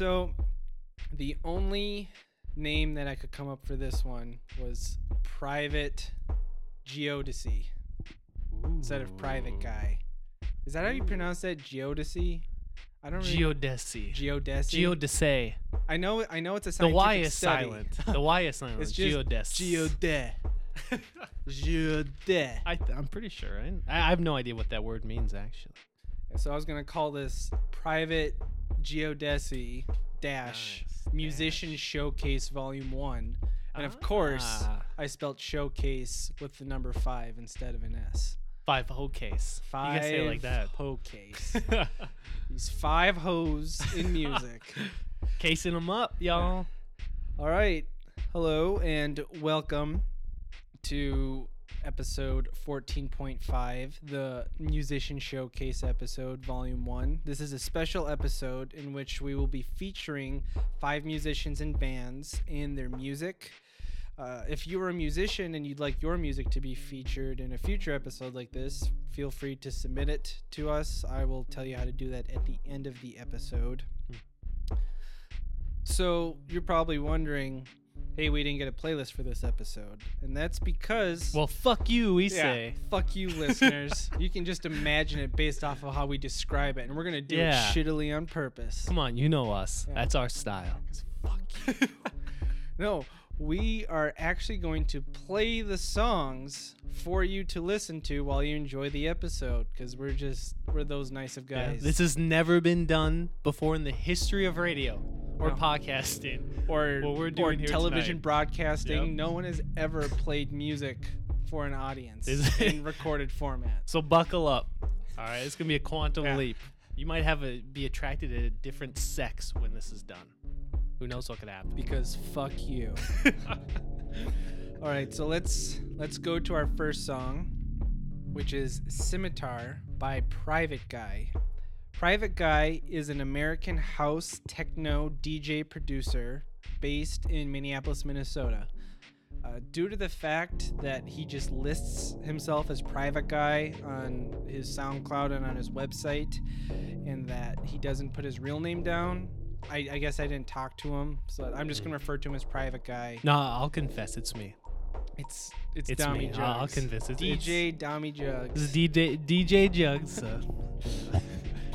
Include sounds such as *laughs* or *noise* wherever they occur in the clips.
So, the only name that I could come up for this one was Private Geodesy instead of Private Guy. Is that how you pronounce that? Geodesy? I don't really. Geodesy. Geodesy. Geodesy. I know. I know it's a The Y is study. silent. *laughs* The Y is silent. It's just Geodes. Geode. *laughs* Geode. I th- I'm pretty sure. I, I have no idea what that word means actually. So I was gonna call this Private Geodesy dash Nice, Musician dash. Showcase Volume One, and of course Ah. I spelt showcase with the number five instead of an S. Five whole case. Five You can say it like that. Ho case. *laughs* These five hoes in music. *laughs* Casing them up, y'all. All right. Hello and welcome to episode 14.5, the Musician Showcase episode, volume 1. This is a special episode in which we will be featuring five musicians and bands and their music. Uh, if you are a musician and you'd like your music to be featured in a future episode like this, feel free to submit it to us. I will tell you how to do that at the end of the episode. So you're probably wondering, hey, we didn't get a playlist for this episode, and that's because Well, fuck you, we yeah, say. fuck you, listeners. you can just imagine it based off of how we describe it, and we're gonna do Yeah. it shittily on purpose. Come on, you know us. Yeah. That's our style. Fuck you. *laughs* no, we are actually going to play the songs for you to listen to while you enjoy the episode, because we're just we're those nice of Yeah, guys. This has never been done before in the history of radio or No. podcasting. or what we're or doing here television tonight. broadcasting. Yep. No one has ever played music for an audience in recorded format. So buckle up. All right, it's gonna be a quantum Yeah. leap. You might have a be attracted to a different sex when this is done. Who knows what could happen? Because fuck you. *laughs* All right, so let's let's go to our first song, which is Scimitar by Private Guy. Private Guy is an American house techno DJ producer based in Minneapolis, Minnesota. Uh, due to the fact that he just lists himself as Private Guy on his SoundCloud and on his website, and that he doesn't put his real name down, I, I guess I didn't talk to him, so I'm just gonna refer to him as Private Guy. no, I'll confess it's me. It's it's, It's Dommy me. Jugs. I'll- I'll convince it. DJ Dommy Jugs. DJ DJ Jugs. uh, *laughs*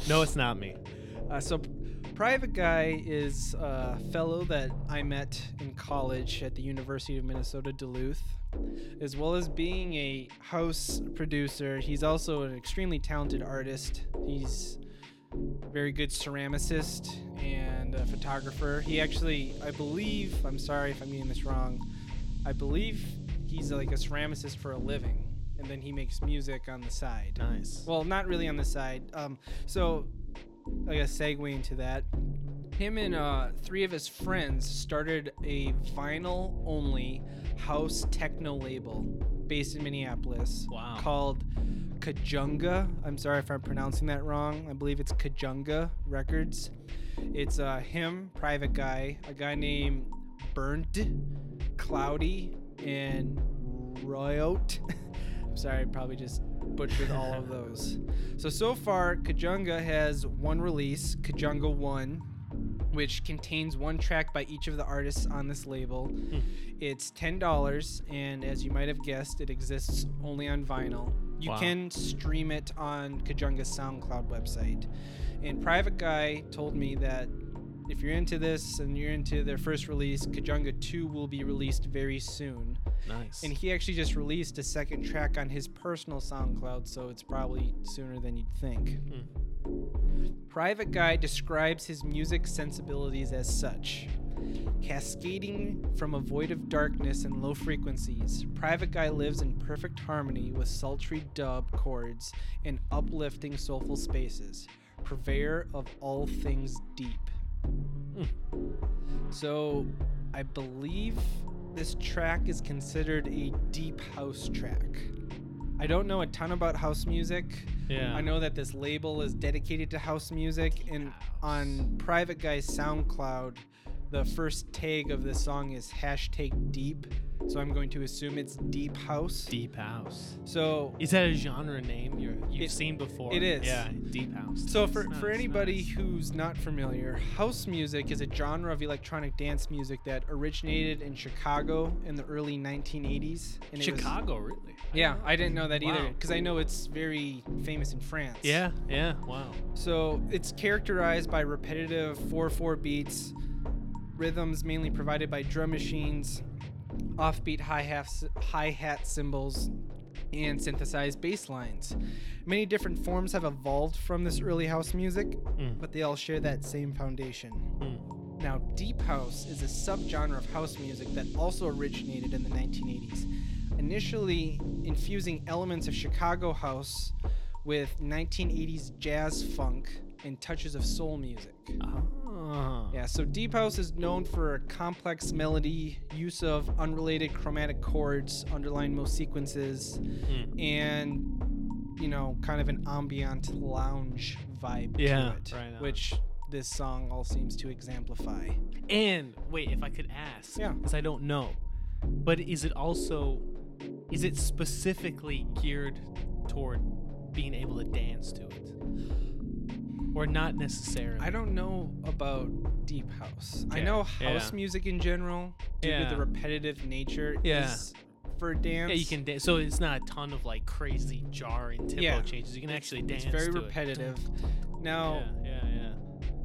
no, it's not me. Uh, so, Private Guy is a fellow that I met in college at the University of Minnesota Duluth. As well as being a house producer, he's also an extremely talented artist. He's very good ceramicist and a photographer. He actually, I believe, I'm sorry if I'm getting this wrong, I believe he's like a ceramicist for a living. And then he makes music on the side. Nice. Well, not really on the side. Um, so, like a segue into that, him and uh, three of his friends started a vinyl only house techno label based in Minneapolis Wow. called Kajunga. I'm sorry if I'm pronouncing that wrong. I believe it's Kajunga Records. It's uh, him, private guy, a guy named Burnt, Cloudy, and Royote. *laughs* I'm sorry, I probably just butchered all of those. *laughs* So so far, Kajunga has one release, Kajunga One, which contains one track by each of the artists on this label. It's ten dollars, and as you might have guessed, it exists only on vinyl. You Wow. can stream it on Kajunga's SoundCloud website. And Private Guy told me that if you're into this and you're into their first release, Kajunga 2 will be released very soon. Nice. And he actually just released a second track on his personal SoundCloud, so it's probably sooner than you'd think. Hmm. Private Guy describes his music sensibilities as such. Cascading from a void of darkness and low frequencies, Private Guy lives in perfect harmony with sultry dub chords and uplifting soulful spaces, purveyor of all things deep. So, I believe this track is considered a deep house track. I don't know a ton about house music. yeah. I know that this label is dedicated to house music, and on Private Guy's SoundCloud, the first tag of this song is hashtag deep, so I'm going to assume it's deep house. Deep house. So Is that a genre name you're, you've It- seen before? it is. Yeah, deep house. So Nice, for, for anybody nice. who's not familiar, house music is a genre of electronic dance music that originated in Chicago in the early 1980s. And it was- Chicago, really? I yeah, I didn't know that either because I know it's very famous in France. Yeah, yeah, wow. So it's characterized by repetitive 4/4 beats, rhythms mainly provided by drum machines, offbeat hi-hat hi-hat cymbals, and synthesized bass lines. Many different forms have evolved from this early house music, Mm. but they all share that same foundation. Mm. Now, deep house is a subgenre of house music that also originated in the 1980s, initially infusing elements of Chicago house with 1980s jazz funk and touches of soul music. Ah. Yeah, so deep house is known for a complex melody, use of unrelated chromatic chords underlying most sequences, Mm. and you know, kind of an ambient lounge vibe Yeah, to it, right which this song all seems to exemplify. And wait, if I could ask, Yeah. because I don't know, but is it also, is it specifically geared toward being able to dance to it, or not necessarily? I don't know about deep house. I know house yeah. music in general, due to the repetitive nature, Yeah. is for dance. Yeah, you can dance. So it's not a ton of like crazy jarring tempo Yeah. changes. You can actually dance. It's very to it. repetitive. Now, Yeah, yeah, yeah.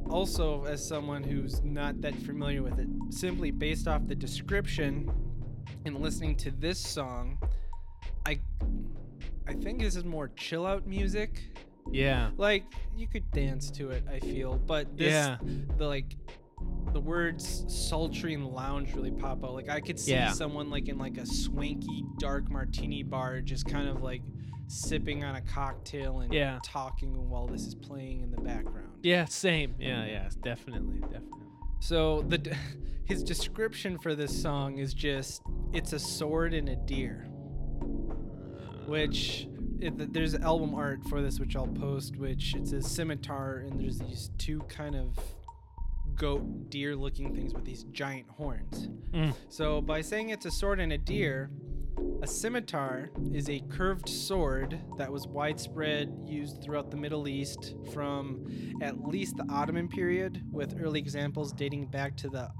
also as someone who's not that familiar with it, simply based off the description and listening to this song, I I think this is more chill out music. Yeah. Like you could dance to it, I feel, but this Yeah. the like the words sultry and lounge really pop out. Like I could see Yeah. someone like in like a swanky dark martini bar just kind of like sipping on a cocktail and Yeah. talking while this is playing in the background. Yeah, same. Yeah, yeah, definitely, definitely. So the *laughs* his description for this song is just it's a sword and a deer, which it, there's album art for this which I'll post, which it says scimitar and there's these two kind of goat deer looking things with these giant horns. Mm. So by saying it's a sword and a deer, a scimitar is a curved sword that was widespread used throughout the Middle East from at least the Ottoman period, with early examples dating back to the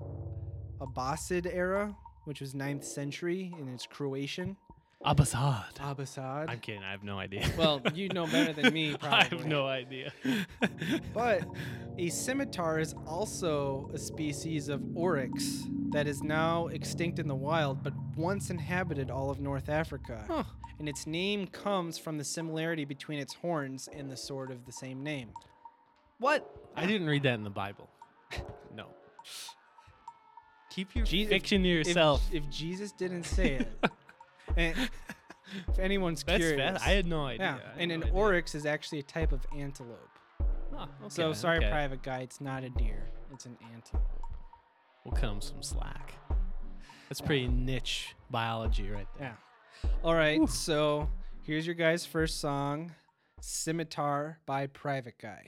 Abbasid era, which was 9th century, and it's Croatian. Abbasad. Abbasad. I'm kidding. I have no idea. Well, you know better than me, *laughs* I have no idea. *laughs* But a scimitar is also a species of oryx that is now extinct in the wild, but once inhabited all of North Africa. Huh. And its name comes from the similarity between its horns and the sword of the same name. What? I didn't read that in the Bible. *laughs* No. Keep your Je- if- fiction to If- yourself. If, Jesus didn't say it, and if anyone's That's curious, fast. I had no idea. yeah, and no an idea. oryx is actually a type of antelope. Oh, so sorry, okay. private guy, it's not a deer; it's an antelope. We'll 'em some slack. That's pretty niche biology right there. Yeah. All right. So here's your guys' first song, "Scimitar" by Private Guy.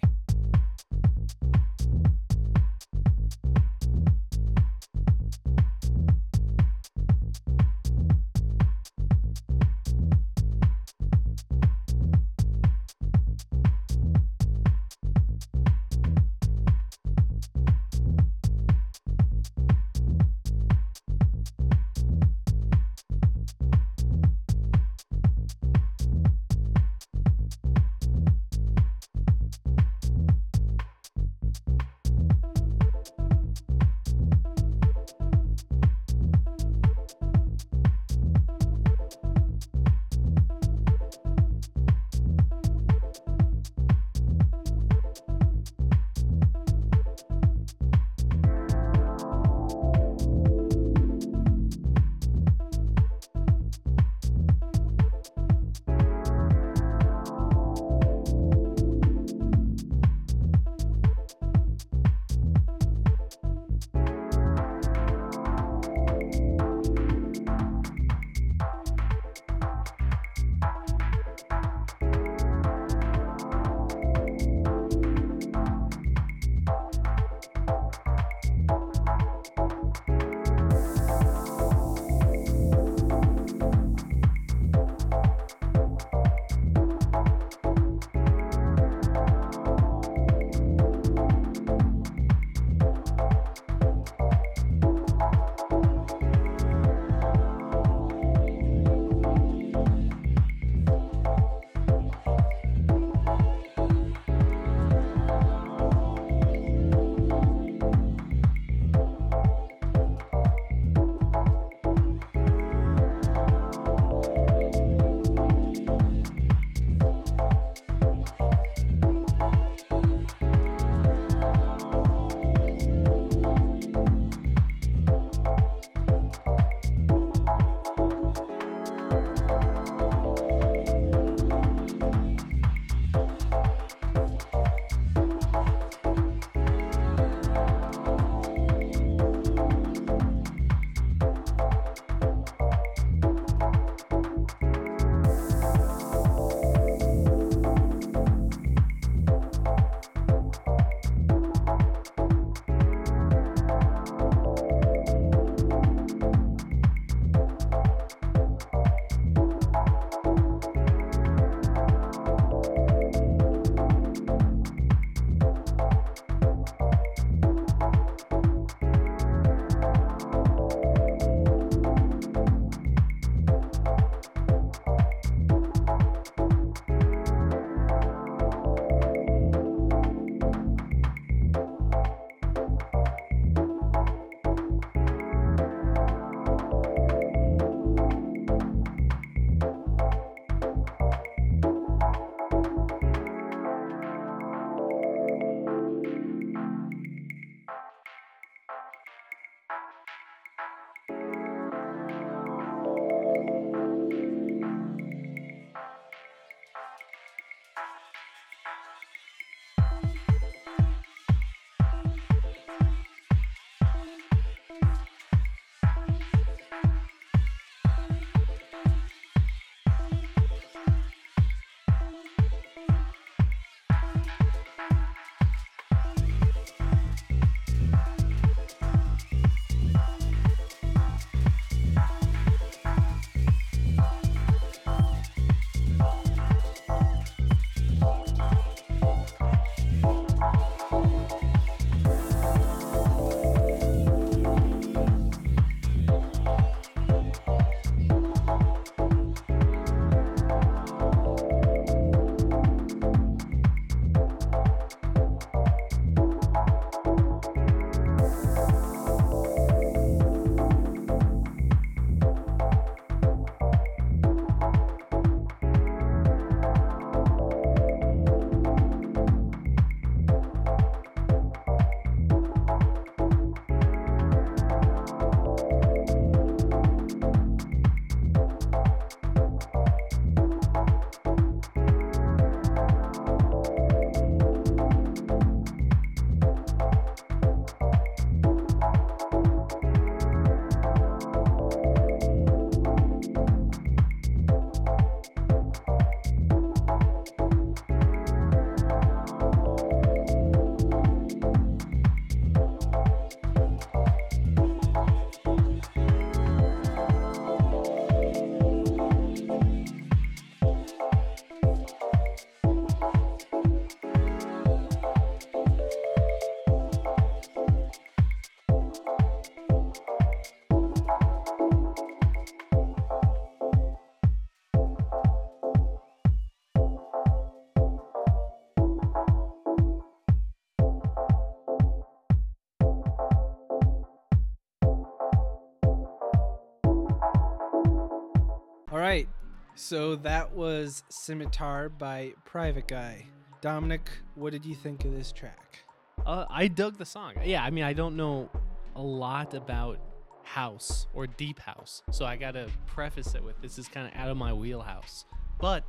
So that was Scimitar by Private Guy. Dominic, what did you think of this track? Uh, I dug the song. Yeah, I mean, I don't know a lot about house or deep house, so I gotta preface it with this is kind of out of my wheelhouse. But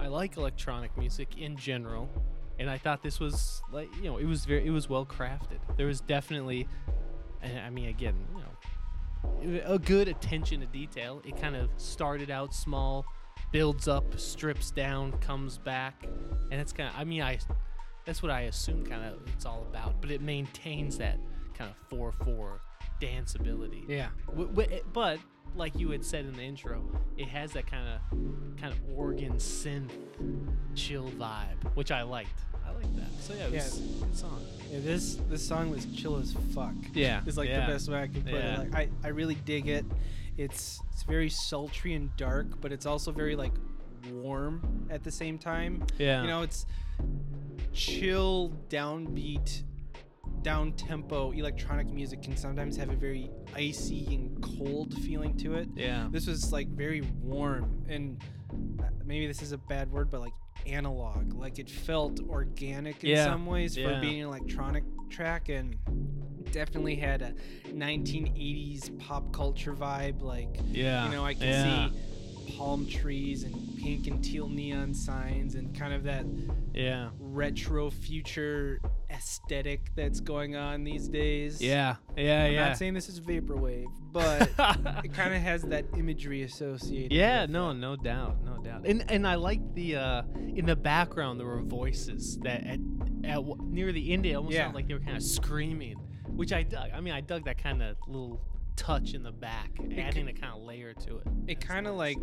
I like electronic music in general, and I thought this was like you know it was very it was well crafted. There was definitely, and I mean again a good attention to detail. It kind of started out small, builds up, strips down, comes back, and it's kind of I mean I that's what I assume kind of it's all about. But it maintains that kind of four four danceability. Yeah. W- eh, but like you had said in the intro, it has that kind of kind of organ synth chill vibe, which I liked. I like that. So yeah, it was a good song. Yeah, this this song was chill as fuck. Yeah, it's like yeah. the best way I can put Yeah. it. Like I, I really dig it. It's it's very sultry and dark, but it's also very like warm at the same time. Yeah, You know, it's chill, downbeat, down tempo electronic music can sometimes have a very icy and cold feeling to it. yeah, This was like very warm and uh, maybe this is a bad word, but like analog. Like it felt organic in Yeah, some ways for being an electronic track and definitely had a 1980s pop culture vibe. Like, yeah. you know, I can yeah. see palm trees and pink and teal neon signs and kind of that Yeah, retro future aesthetic that's going on these days. yeah, yeah, yeah. I'm yeah. not saying this is vaporwave, *laughs* but it kind of has that imagery associated. Yeah, no, no doubt, no doubt. And and I like the uh in the background there were voices that at, at near the end it almost Yeah. sounded like they were kind of screaming, which I dug. I mean, I dug that kind of little touch in the back, adding a kind of layer to it. It kind of nice. like,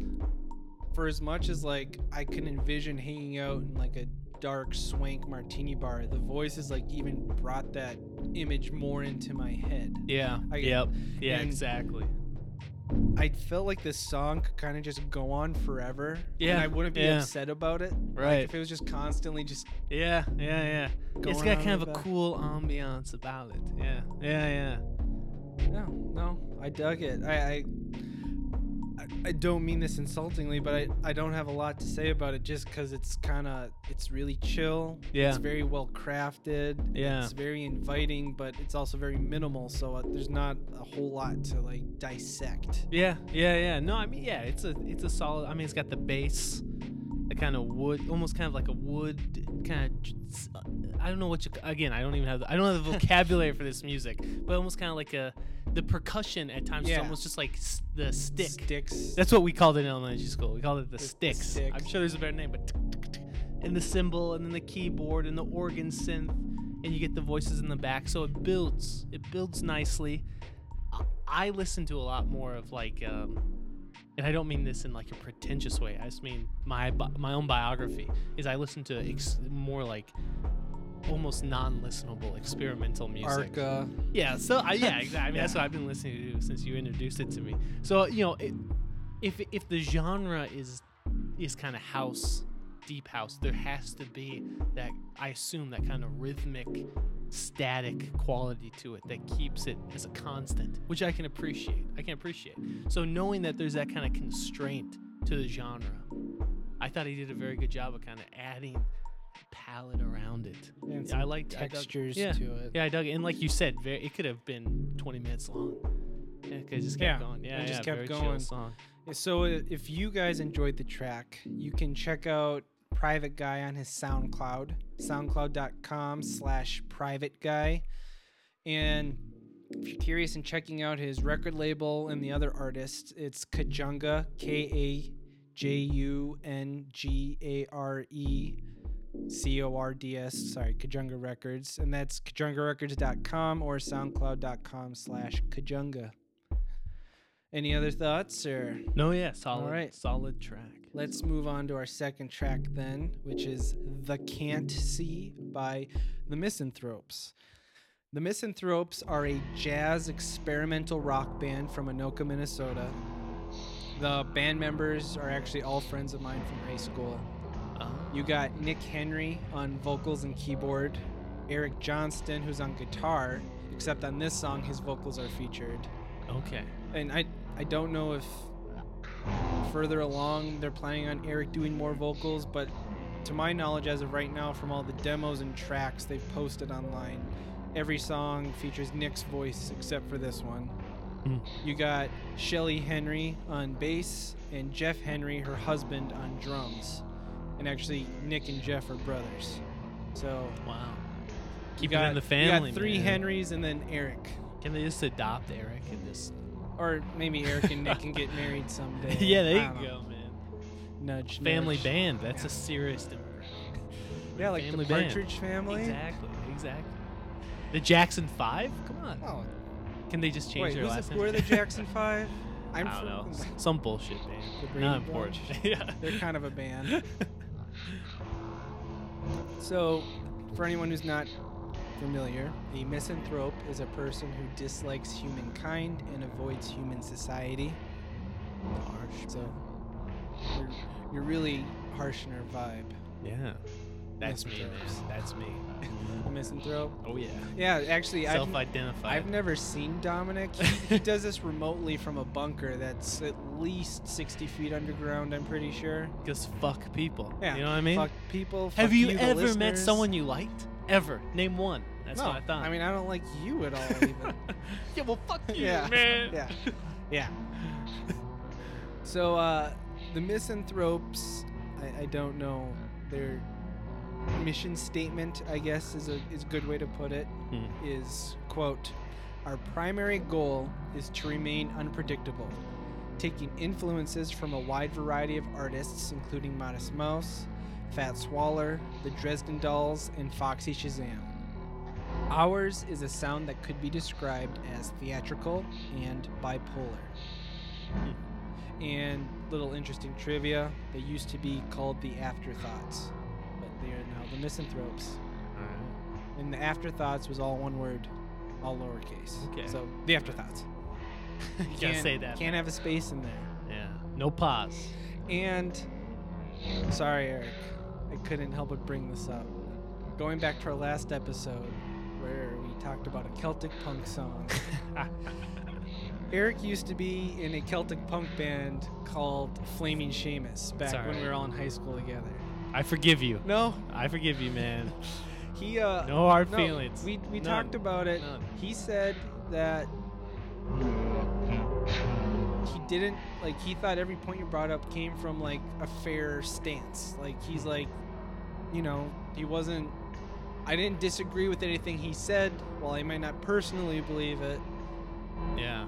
for as much as like I can envision hanging out in like a dark swank martini bar, the voices like even brought that image more into my head. Yeah. I- yep. Yeah. exactly. I felt like this song could kind of just go on forever. Yeah, And I wouldn't be yeah. upset about it. Like, Right. if it was just constantly just Yeah. Yeah. Yeah. It's got kind of a cool ambiance about it. Yeah. Yeah. Yeah. No, no, I dug it. I, I, I, I don't mean this insultingly, but I, I don't have a lot to say about it just because it's kind of, it's really chill. Yeah. It's very well crafted. Yeah. It's very inviting, but it's also very minimal. So uh, there's not a whole lot to like dissect. Yeah, yeah, yeah. No, I mean, yeah, it's a it's a solid. I mean, it's got the bass, the kind of wood, almost kind of like a wood kind of. I don't know what you. Again, I don't even have. The, I don't have the vocabulary for this music, but almost kind of like a the percussion at times. is almost just like s- the stick. Sticks. That's what we called it in elementary school. We called it the, sticks. stick. I'm sure there's a better name, but and the cymbal and then the keyboard and the organ synth and you get the voices in the back. So it builds. It builds nicely. I- I listen to a lot more of like, um, and I don't mean this in like a pretentious way. I just mean my my own biography is I listen to ex- more like almost non-listenable experimental music. Arca. Yeah, so I, yeah, *laughs* exactly. I mean, that's what I've been listening to since you introduced it to me. So you know, it, if if the genre is is kind of house, deep house, there has to be that. I assume that kind of rhythmic, static quality to it that keeps it as a constant, which I can appreciate. I can appreciate. So knowing that there's that kind of constraint to the genre, I thought he did a very good job of kind of adding palette around it. And I some liked I dug- textures yeah. to it. Yeah, I dug it. And like you said, very, it could have been 20 minutes long. Yeah, it just kept Yeah, going. Yeah, it just yeah, kept very chill going. song. So uh, if you guys enjoyed the track, you can check out Private Guy on his SoundCloud, soundcloud.com slash private guy. And if you're curious in checking out his record label and the other artists, it's Kajunga, K A J U N G A R E C O R D S, sorry, Kajunga Records. And that's kajungarecords.com or soundcloud.com slash Kajunga. Any other thoughts or? No, yeah, solid, right. solid track. Let's move on to our second track then, which is The Can't See by The Misanthropes. The Misanthropes are a jazz experimental rock band from Anoka, Minnesota. The band members are actually all friends of mine from high school. Uh, You got Nick Henry on vocals and keyboard, Eric Johnston, who's on guitar, except on this song, his vocals are featured. okay. And I, I don't know if further along. They're planning on Eric doing more vocals, but to my knowledge, as of right now, from all the demos and tracks they've posted online, every song features Nick's voice except for this one. Mm. You got Shelly Henry on bass and Jeff Henry, her husband, on drums. And actually, Nick and Jeff are brothers. So Wow. Keep got, it in the family. you got three man. Henrys and then Eric. Can they just adopt Eric and just? Or maybe Eric and Nick can get married someday. *laughs* yeah, there I you don't know. go, man. Nudge. Family nudge. band. That's Yeah. a serious demographic. Yeah, like family the band. Partridge Family. Exactly. Exactly. The Jackson Five. Come on. Oh, Can they just change wait, their who's last the, name? who are the Jackson Five? *laughs* I I'm don't know. Some bullshit band. The Not important. *laughs* Yeah. They're kind of a band. So, for anyone who's not familiar, a misanthrope is a person who dislikes humankind and avoids human society. Harsh. So, you're, you're really harsh in our vibe. Yeah. That's me, man. That's me. A misanthrope. Oh yeah. Yeah, actually, I've, Self-identified. I've never seen Dominic. He, he *laughs* does this remotely from a bunker that's at least 60 feet underground, I'm pretty sure. Just fuck people. Yeah. You know what I mean? Fuck people. Have fuck you, ever met someone you liked? Ever? Name one. That's no, what I thought. I mean, I don't like you at all, *laughs* even. yeah, well, fuck you, Yeah. man. yeah. Yeah. *laughs* So, uh, the misanthropes, I, I don't know their mission statement, I guess is a, is a good way to put it, Hmm. is, quote, our primary goal is to remain unpredictable, taking influences from a wide variety of artists, including Modest Mouse, Fats Waller, the Dresden Dolls, and Foxy Shazam. Ours is a sound that could be described as theatrical and bipolar. And little interesting trivia, they used to be called the Afterthoughts, but they are now the Misanthropes. And the Afterthoughts was all one word, all lowercase. Okay. So the Afterthoughts. *laughs* you Can't- say that. Can't have a space in there. Yeah. No pause. And sorry, Eric, I couldn't help but bring this up. Going back to our last episode where we talked about a Celtic punk song. *laughs* Eric used to be in a Celtic punk band called Flaming Seamus back It's when we were all in high school together. I forgive you. No, I forgive you, man. he uh No hard no, feelings. We we None. talked about it. None. He said that he didn't like he thought every point you brought up came from like a fair stance. Like he's like you know, he wasn't I didn't disagree with anything he said, while I might not personally believe it. Yeah.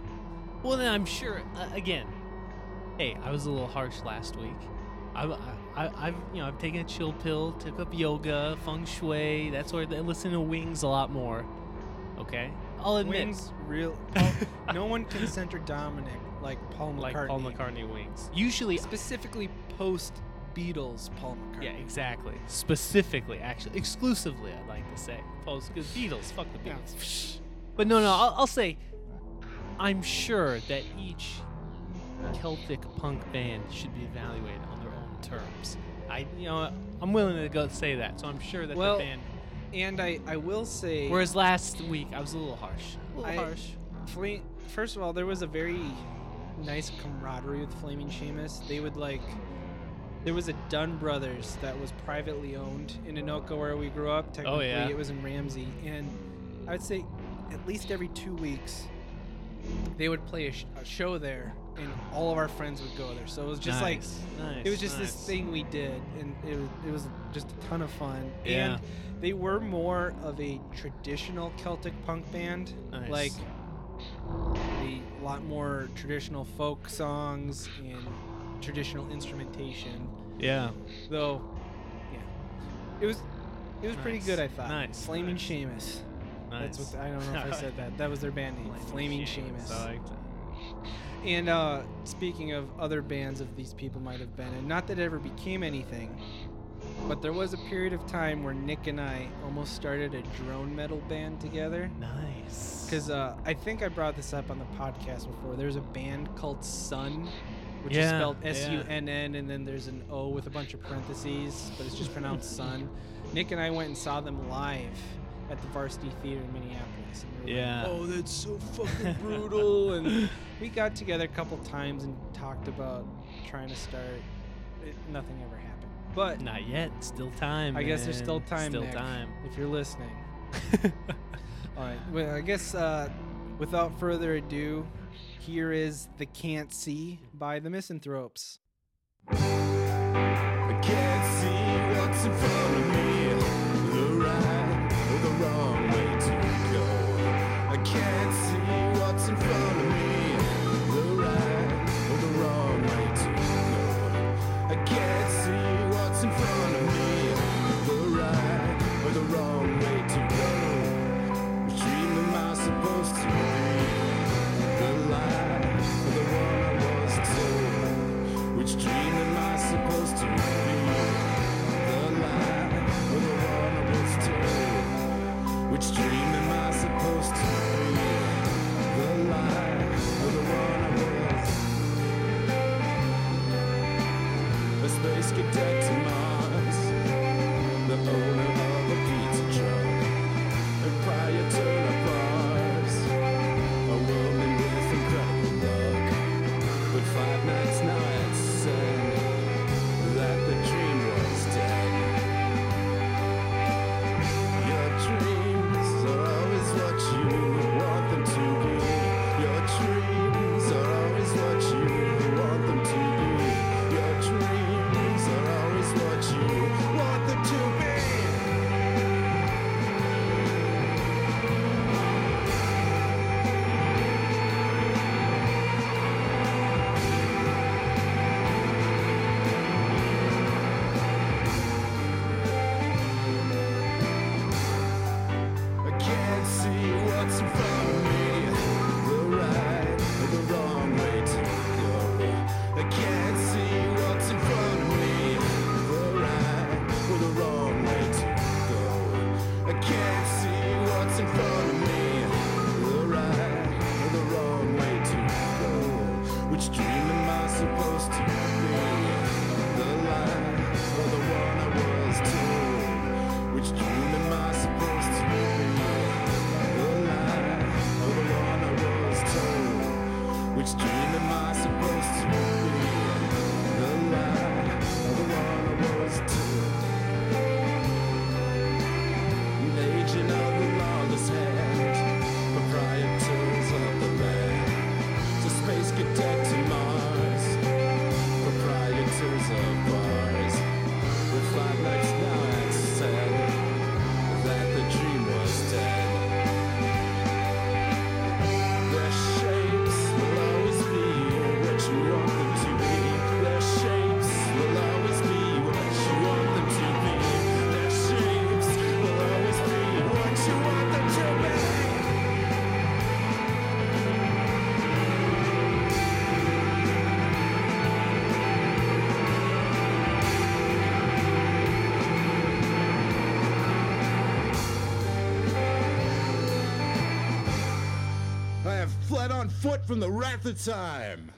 Well, then I'm sure. Uh, again, hey, I was a little harsh last week. I, I, I've you know I've taken a chill pill, took up yoga, feng shui, that sort of. thing. Listen to Wings a lot more. Okay, I'll admit, Wings real *laughs* Paul, no one can center Dominic like Paul McCartney. like Paul McCartney Wings. Usually, Specifically post Beatles Paul McCartney. yeah, exactly. Specifically, actually, exclusively, I'd like to say. Post because Beatles, fuck the Yeah. Beatles. But no, no, I'll, I'll say, I'm sure that each Celtic punk band should be evaluated on their own terms. I, you know, I'm willing to go say that. So I'm sure that Well, the band. And I, I will say Whereas last week I was a little harsh. A little I- harsh. First of all, there was a very nice camaraderie with Flaming Seamus. They would like. There was a Dunn Brothers that was privately owned in Anoka where we grew up. Oh, Technically, yeah. it was in Ramsey, and I would say at least every two weeks they would play a, sh- a show there, and all of our friends would go there. So it was just like Nice, nice, it was just this thing we did, and it was, it was just a ton of fun. Yeah. And they were more of a traditional Celtic punk band, Nice. like a lot more traditional folk songs and traditional instrumentation. Yeah. Though, yeah, it was it was pretty good. I thought. Nice, Flaming nice. Seamus. Nice. That's what I don't know if I said that. That was their band name. Flaming Seamus. I like that. And uh, speaking of other bands of these people might have been, and not that it ever became anything, but there was a period of time where Nick and I almost started a drone metal band together. Nice. Because uh, I think I brought this up on the podcast before. There's a band called Sun, which is spelled yeah. S U N N, and then there's an O with a bunch of parentheses, but it's just pronounced *laughs* Sun. Nick and I went and saw them live at the Varsity Theater in Minneapolis. We Yeah. like, oh, that's so *laughs* fucking brutal. and we got together a couple times and talked about trying to start. It, nothing ever happened. But Not yet. Still time. I guess there's still time. Still Nick, time. If you're listening. *laughs* All right. Well, I guess uh, without further ado, here is "The Can't See" by the Misanthropes. Fled on foot from the wrath of time.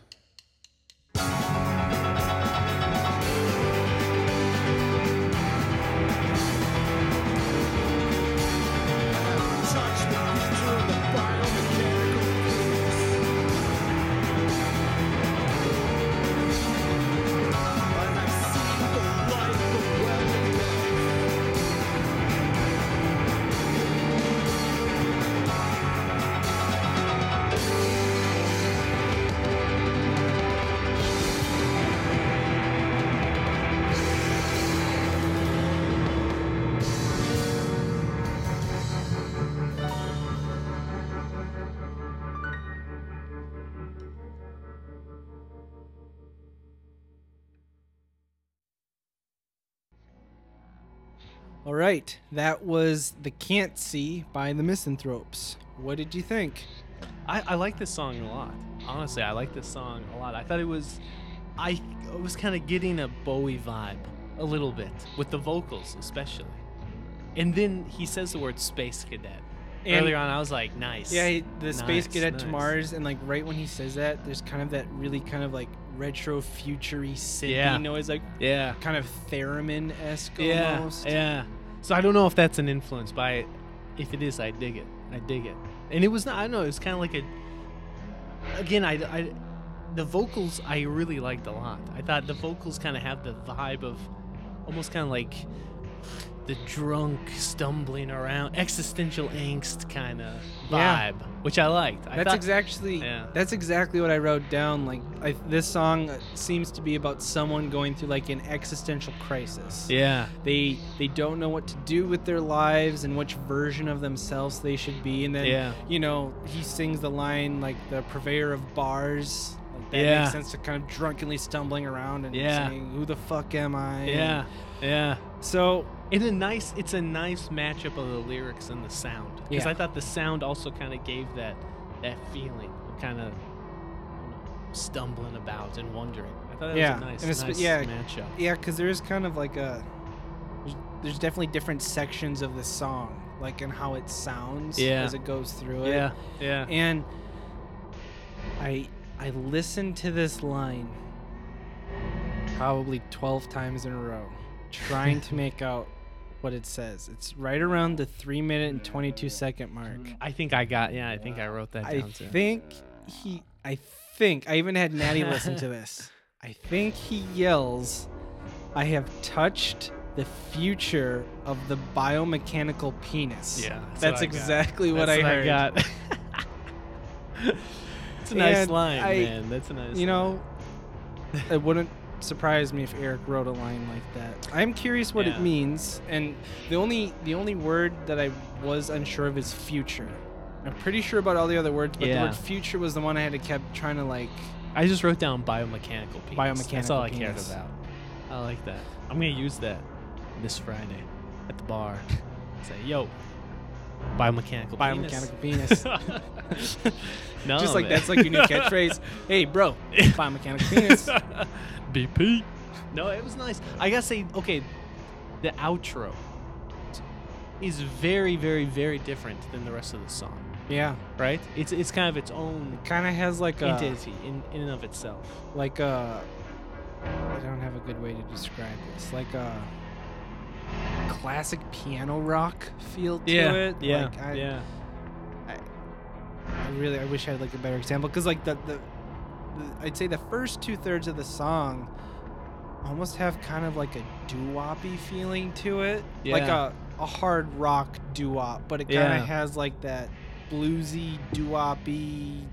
All right, that was "The Can't See" by the Misanthropes. What did you think? I, I like this song a lot. Honestly, I like this song a lot. I thought it was, I was kind of getting a Bowie vibe a little bit with the vocals, especially. And then he says the word space cadet. And- Earlier on, I was like, nice. Yeah, he, the space Nice, cadet to. Mars, and like right when he says that, there's kind of that really kind of like retro futury synth Yeah. noise, like Yeah. kind of theremin esque Yeah. almost. Yeah. So I don't know if that's an influence, but if it is, I dig it. I dig it. And it was not. I don't know. It was kind of like a. Again, I, I, the vocals I really liked a lot. I thought the vocals kind of have the vibe of almost kind of like the drunk stumbling around existential angst kind of Yeah. vibe, which I liked. I That's thought, exactly Yeah. that's exactly what I wrote down. Like I, this song seems to be about someone going through like an existential crisis. Yeah. They they don't know what to do with their lives and which version of themselves they should be. And then Yeah. you know he sings the line like the purveyor of bars. Like that Yeah. makes sense to kind of drunkenly stumbling around and Yeah. saying, "Who the fuck am I?" Yeah. Yeah. So In a nice, it's a nice matchup of the lyrics and the sound. Because Yeah. I thought the sound also kind of gave that that feeling of kind of stumbling about and wondering. I thought that Yeah, was a nice, it's- nice yeah, matchup. Yeah, because there is kind of like a. There's, there's definitely different sections of the song, like and how it sounds Yeah. as it goes through it. Yeah, yeah. And I I listened to this line probably 12 times in a row, trying to *laughs* make out what it says. It's right around the three minute and 22 second mark. I think I got. Yeah, I think I wrote that I down too. think he. I think I even had Natty listen to this. *laughs* I think he yells, "I have touched the future of the biomechanical penis." Yeah, that's, that's what I exactly what That's I heard. got. *laughs* it's a nice And line, I- man. That's a nice. You know, it wouldn't surprise me if Eric wrote a line like that. I'm curious what Yeah. it means, and the only the only word that I was unsure of is future. I'm pretty sure about all the other words, but Yeah. the word future was the one I had to kept trying to like. I just wrote down biomechanical penis. That's all Biomechanical I cared about. I like that. I'm gonna use that this Friday at the bar. *laughs* Say, yo, biomechanical Biomechanical penis. penis. *laughs* *laughs* no, Just like man. that's like your new catchphrase. Hey, bro, biomechanical penis. BP. No, it was nice. I gotta say, okay, the outro is very, very, very different than the rest of the song. Yeah, Right? It's it's kind of its own kind of has like a entity in, in and of itself. like a. I don't have a good way to describe this. Like a classic piano rock feel to it. yeah, Like, I, yeah. I really I wish I had like a better example because like the, the the I'd say the first two thirds of the song almost have kind of like a doo-woppy feeling to it, like a a hard rock doo-wop, but it kind of Yeah. has like that bluesy doo-woppy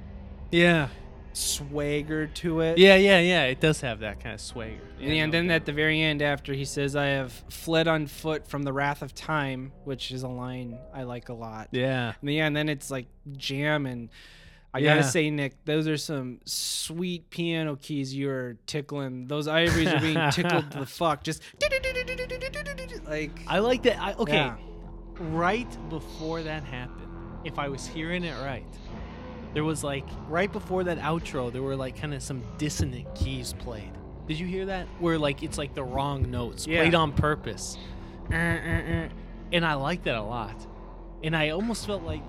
Yeah. swagger to it. Yeah, yeah, yeah. It does have that kind of swagger. And, Yeah, and then at the very end, after he says, "I have fled on foot from the wrath of time," which is a line I like a lot. Yeah. And yeah, and then it's like jam and I gotta say, Nick, those are some sweet piano keys you're tickling. Those ivories are being tickled to the *laughs* fuck. Just *laughs* like I like that. I, okay. Yeah. Right before that happened, if I was hearing it right, there was like right before that outro, there were like kind of some dissonant keys played. Did you hear that? Where like it's like the wrong notes Yeah. played on purpose. Uh, uh, uh. And I like that a lot. And I almost felt like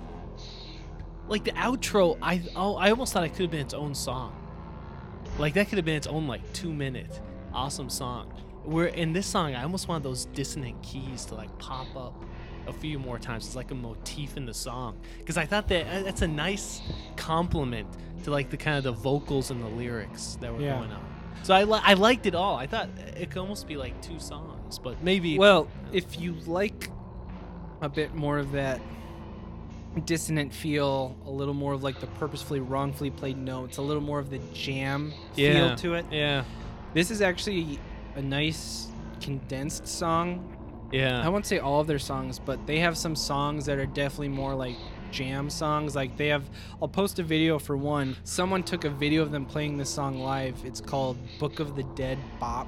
like the outro, I oh, I almost thought it could have been its own song. Like that could have been its own like two minute awesome song. Where in this song, I almost wanted those dissonant keys to like pop up a few more times. It's like a motif in the song because I thought that uh, that's a nice compliment to like the kind of the vocals and the lyrics that were Yeah. going on. So I li- I liked it all. I thought it could almost be like two songs, but maybe well, if you like a bit more of that dissonant feel, a little more of like the purposefully wrongfully played notes, a little more of the jam yeah, feel to it. Yeah, This is actually a nice condensed song Yeah. I won't say all of their songs, but they have some songs that are definitely more like jam songs. Like they have, I'll post a video for one. Someone took a video of them playing this song live. It's called Book of the Dead Bop.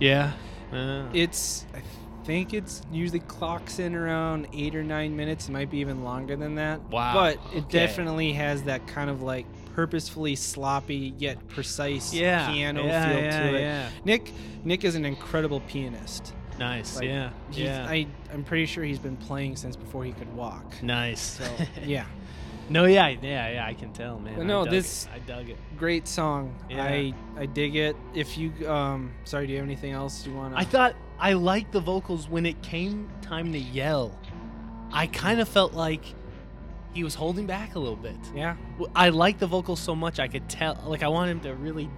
yeah. Uh, It's, I think it's usually clocks in around eight or nine minutes. It might be even longer than that. Wow, But it okay. definitely has that kind of like purposefully sloppy yet precise yeah, piano yeah, feel yeah, to it. Yeah. Nick, Nick is an incredible pianist. Nice. Like, yeah. Yeah. I, I'm pretty sure he's been playing since before he could walk. nice. So *laughs* yeah, no, yeah, yeah, yeah. I can tell, man. But I no, dug this- it. I dug it. great song. Yeah. I I dig it. If you um, sorry, do you have anything else you want? to... I thought I liked the vocals when it came time to yell. I kind of felt like he was holding back a little bit. Yeah. I liked the vocals so much I could tell like I want him to really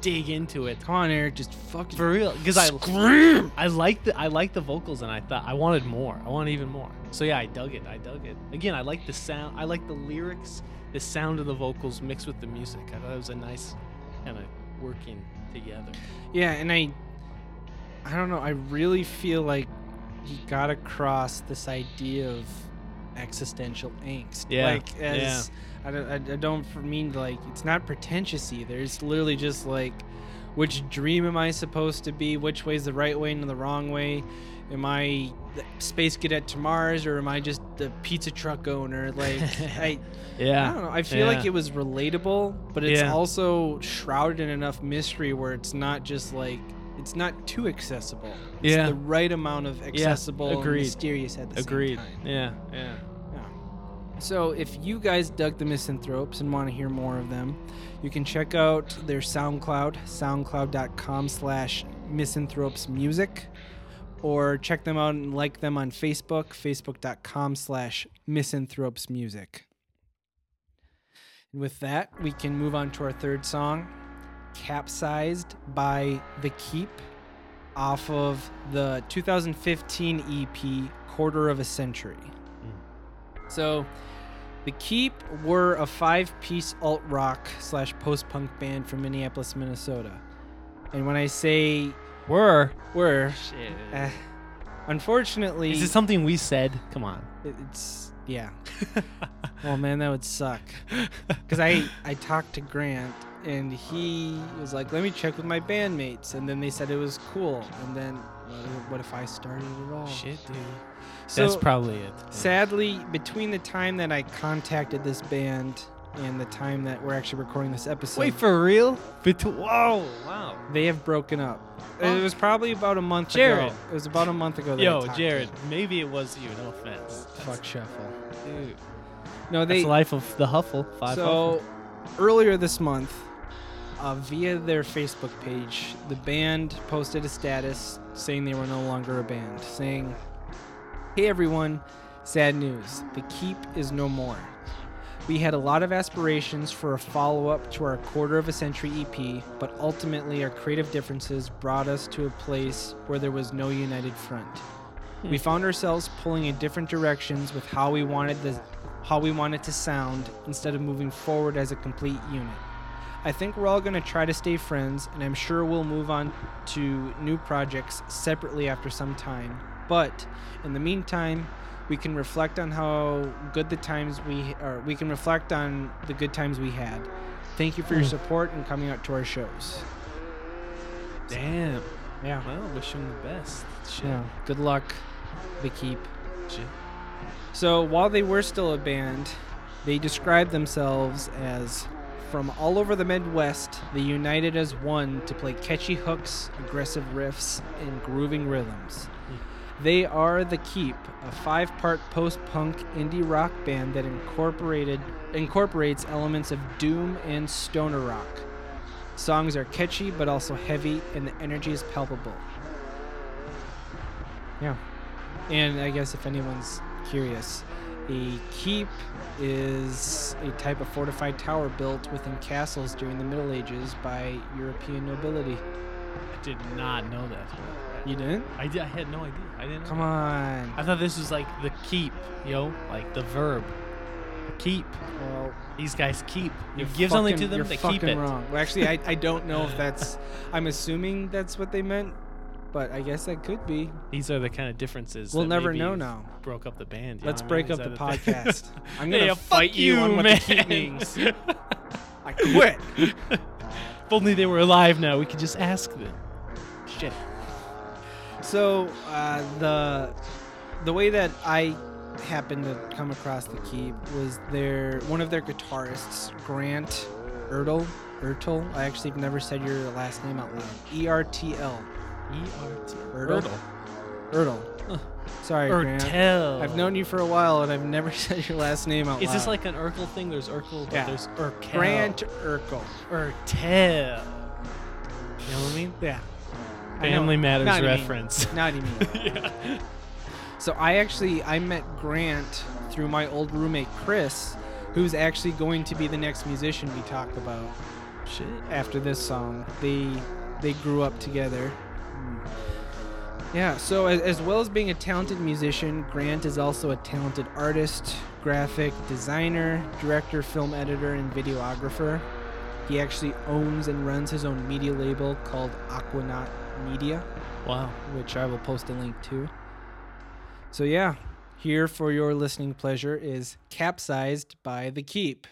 dig into it Come on, Eric, just fucking for real because I scream. I like the I like the vocals and I thought I wanted more. I wanted even more. So yeah, I dug it. I dug it. Again, I like the sound. I like the lyrics, the sound of the vocals mixed with the music. I thought it was a nice kind of working together. Yeah, and I, I don't know. I really feel like he got across this idea of existential angst. Yeah, Like as I don't, I, don't mean like it's not pretentious either. It's literally just like, which dream am I supposed to be? Which way's the right way and the wrong way? Am I the space cadet to Mars or am I just the pizza truck owner? Like *laughs* I. yeah. I don't know. I feel like it was relatable, but it's Yeah. also shrouded in enough mystery where it's not just like it's not too accessible. It's Yeah. the right amount of accessible and agreed. mysterious at the Agreed. same time. Yeah. Yeah. Yeah. So if you guys dug the Misanthropes and want to hear more of them, you can check out their SoundCloud, soundcloud.com slash misanthropes music, or check them out and like them on Facebook, facebook.com slash misanthropes music. And with that, we can move on to our third song, Capsized by The Keep, off of the 2015 EP, Quarter of a Century. So, The Keep were a five piece alt rock slash post punk band from Minneapolis, Minnesota. And when I say Were. were, Shit. eh, unfortunately, Is this something we said? Come on. it's, yeah. *laughs* well, man, that would suck. Because I, I talked to Grant and he was like, let me check with my bandmates. And then they said it was cool. And then what, if I started it all? Shit, dude. So, That's probably it. Sadly, between the time that I contacted this band and the time that we're actually recording this episode, Wait for real? Bet- Whoa! Wow. they have broken up. Oh. It was probably about a month Jared. ago. It was about a month ago. That Yo, Jared. Maybe it was you. No offense. Fuck shuffle. Dude. No, That's they. the life of the Huffle. Five so earlier this month, uh, via their Facebook page, the band posted a status saying they were no longer a band, saying, "Hey everyone, sad news. The Keep is no more." We had a lot of aspirations for a follow up to our quarter of a century EP, but ultimately our creative differences brought us to a place where there was no united front. We found ourselves pulling in different directions with how we wanted the how we wanted to sound instead of moving forward as a complete unit. I think we're all going to try to stay friends and I'm sure we'll move on to new projects separately after some time. But in the meantime, we can reflect on how good the times we or we can reflect on the good times we had. Thank you for your Hmm. support and coming out to our shows. Damn. Yeah. Well, wish him the best. Shit. Yeah. Good luck, the keep. Shit. So while they were still a band, they described themselves as from all over the Midwest, they united as one to play catchy hooks, aggressive riffs, and grooving rhythms. They are The Keep, a five-part post-punk indie rock band that incorporated incorporates elements of doom and stoner rock. Songs are catchy but also heavy, and the energy is palpable. Yeah. And I guess if anyone's curious, a keep is a type of fortified tower built within castles during the Middle Ages by European nobility. I did not know that. You didn't? I did. I had no idea. I didn't. Come on. I thought this was like the keep, yo, like the verb. Keep. Well, These guys keep. You give something to them, they keep it. wrong. Well, actually, I, I don't know if that's. *laughs* I'm assuming that's what they meant, but I guess that could be. These are the kind of differences. We'll never know now. Broke up the band. Let's know break Is up the podcast. *laughs* I'm gonna Yeah, fight fuck you on what man. means. *laughs* I quit. if only they were alive now, we could just ask them. Shit. So uh, the the way that I happened to come across the keep was their one of their guitarists, Grant Ertl. Ertl. I actually have never said your last name out loud. E R T L. E R T. Ertl. Ertl. Sorry, Grant. Urkel. I've known you for a while and I've never *laughs* said your last name out loud. Is loud. this like an Urkel thing? There's Urkel, but Yeah. there's Urkel. Grant Urkel? Urtel. You know what I mean? Yeah. I know. Family Matters Not even- reference. *laughs* Not even. *laughs* yeah. So I actually I met Grant through my old roommate Chris, who's actually going to be the next musician we talk about Shit. after this song. They they grew up together. Yeah, so as, as well as being a talented musician, Grant is also a talented artist, graphic designer, director, film editor, and videographer. He actually owns and runs his own media label called Aquanaut Media, Wow. which I will post a link to. So, yeah, here for your listening pleasure is Capsized by The Keep.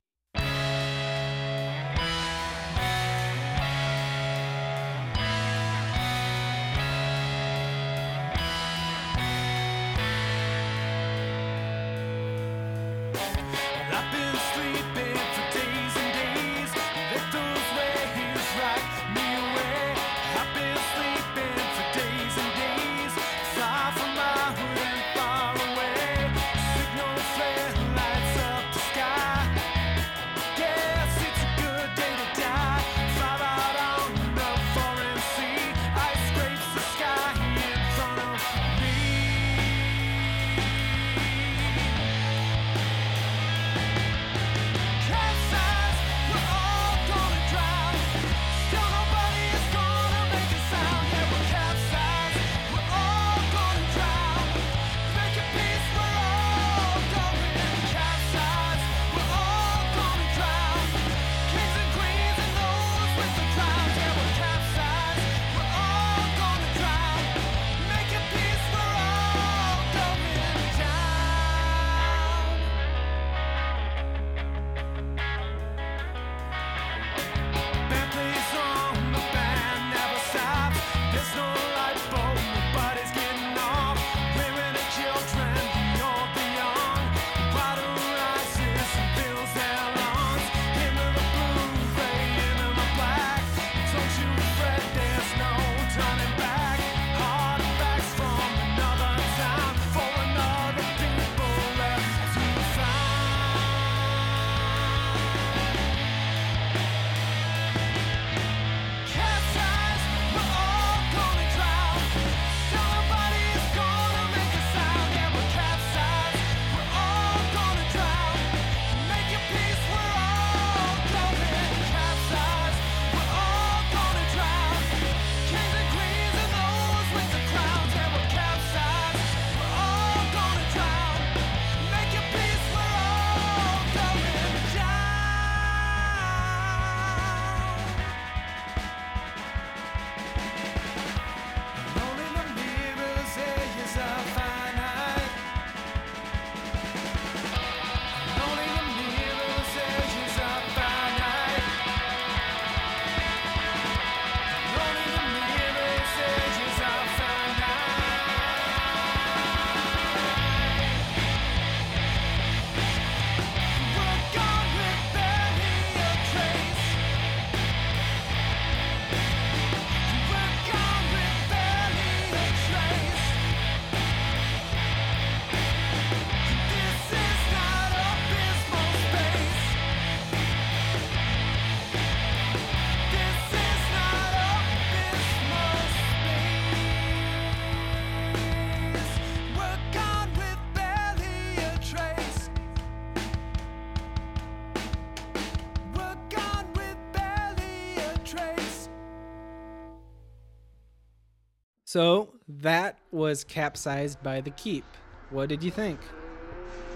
So that was Capsized by The Keep. What did you think?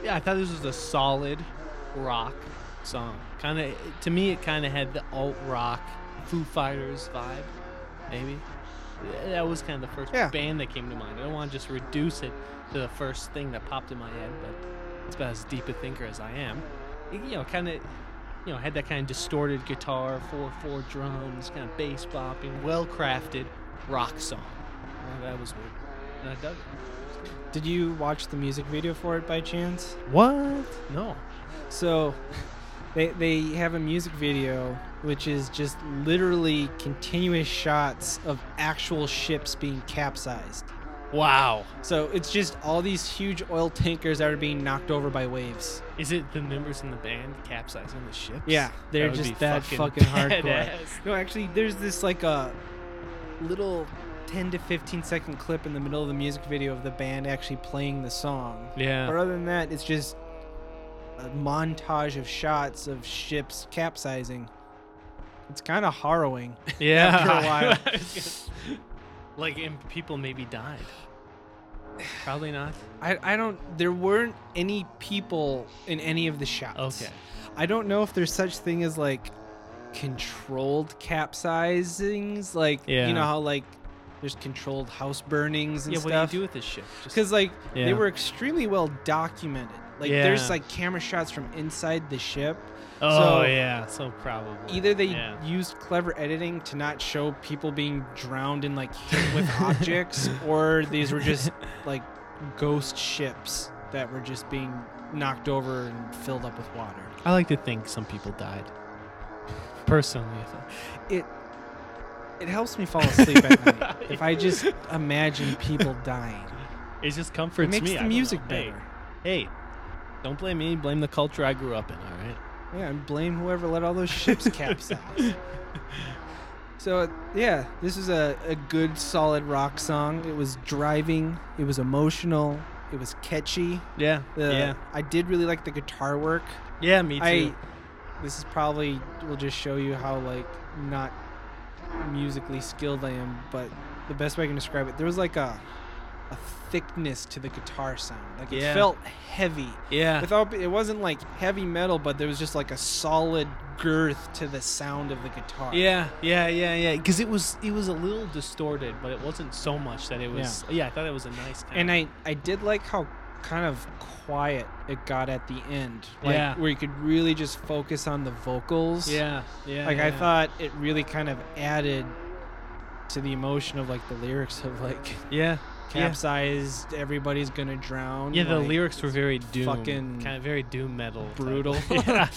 Yeah, I thought this was a solid rock song. Kind of to me, it kind of had the alt rock Foo Fighters vibe, maybe. That was kind of the first Yeah. band that came to mind. I don't want to just reduce it to the first thing that popped in my head, but it's about as deep a thinker as I am. It, you know, kind of, you know, had that kind of distorted guitar, four four drums, kind of bass bopping, well crafted rock song. That was weird, and I dug it. Did you watch the music video for it by chance? What? No. So they they have a music video which is just literally continuous shots of actual ships being capsized. Wow. So it's just all these huge oil tankers that are being knocked over by waves. Is it the members in the band capsizing the ships? Yeah, they're would just that fucking hardcore. No, actually, there's this like a little 10 to 15 second clip in the middle of the music video of the band actually playing the song. Yeah. But other than that, it's just a montage of shots of ships capsizing. It's kind of harrowing. *laughs* Yeah. after a while. *laughs* like, and people maybe died. Probably not. I, I don't. There weren't any people in any of the shots. Okay. I don't know if there's such thing as like controlled capsizings. Like Yeah. you know how like there's controlled house burnings and stuff. Yeah, what do you do with this ship? Just- Because like they were extremely well documented. Like Yeah. there's like camera shots from inside the ship. oh so- yeah, so probably. Either they Yeah. used clever editing to not show people being drowned and like hit with *laughs* objects, or these were just *laughs* like ghost ships that were just being knocked over and filled up with water. I like to think some people died. Personally, I thought- It it helps me fall asleep at night *laughs* if I just imagine people dying. it just It comforts makes me. I the don't music know. better. Hey, hey, don't blame me. Blame the culture I grew up in. All right. Yeah, and blame whoever let all those ships capsize. *laughs* So yeah, this is a, a good solid rock song. It was driving, it was emotional, it was catchy. Yeah. The, yeah. I did really like the guitar work. Yeah. Me too. I this is probably will just show you how like not musically skilled I am, but the best way I can describe it, there was like a a thickness to the guitar sound. Like it Yeah. felt heavy. yeah. Without it wasn't like heavy metal, but there was just like a solid girth to the sound of the guitar. Yeah, yeah, yeah, yeah. Because it was it was a little distorted, but it wasn't so much that it was. Yeah, yeah I thought it was a nice kind. And I I did like how kind of quiet it got at the end. Like Yeah. where you could really just focus on the vocals. yeah, yeah. Like yeah, I yeah. thought it really kind of added to the emotion of like the lyrics of like Yeah, yeah. capsized, everybody's gonna drown. Yeah, the like, lyrics were very doom, fucking kind of very doom metal, brutal. *laughs* yeah,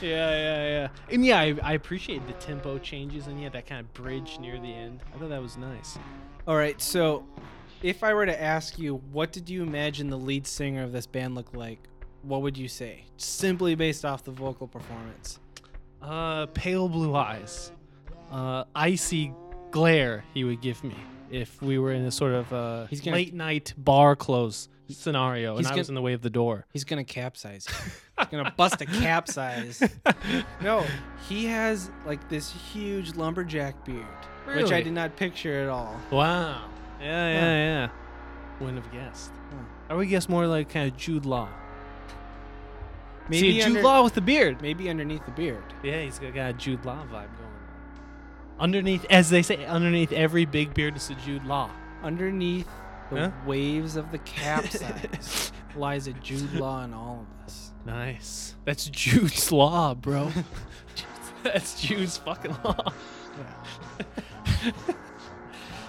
yeah, yeah, yeah. And yeah, I, I appreciate the tempo changes and yeah, that kind of bridge near the end. I thought that was nice. All right, so if I were to ask you, what did you imagine the lead singer of this band look like? What would you say? Simply based off the vocal performance. Uh, pale blue eyes, uh, icy glare. He would give me if we were in a sort of uh, gonna- late night bar close scenario, and I was in the way of the door. He's gonna capsize. *laughs* He's gonna bust a capsize. *laughs* No, he has like this huge lumberjack beard, which I did not picture at all. Wow. Yeah, yeah, yeah. Wouldn't have guessed. I would guess more like kind of Jude Law. Maybe See, Jude under- Law with the beard. Maybe underneath the beard. Yeah, he's got, got a Jude Law vibe going on. Underneath, as they say, underneath every big beard is a Jude Law. Underneath the Huh? waves of the *laughs* capsize lies a Jude Law in all of us. Nice. That's Jude's Law, bro. *laughs* That's Jude's fucking law. *laughs*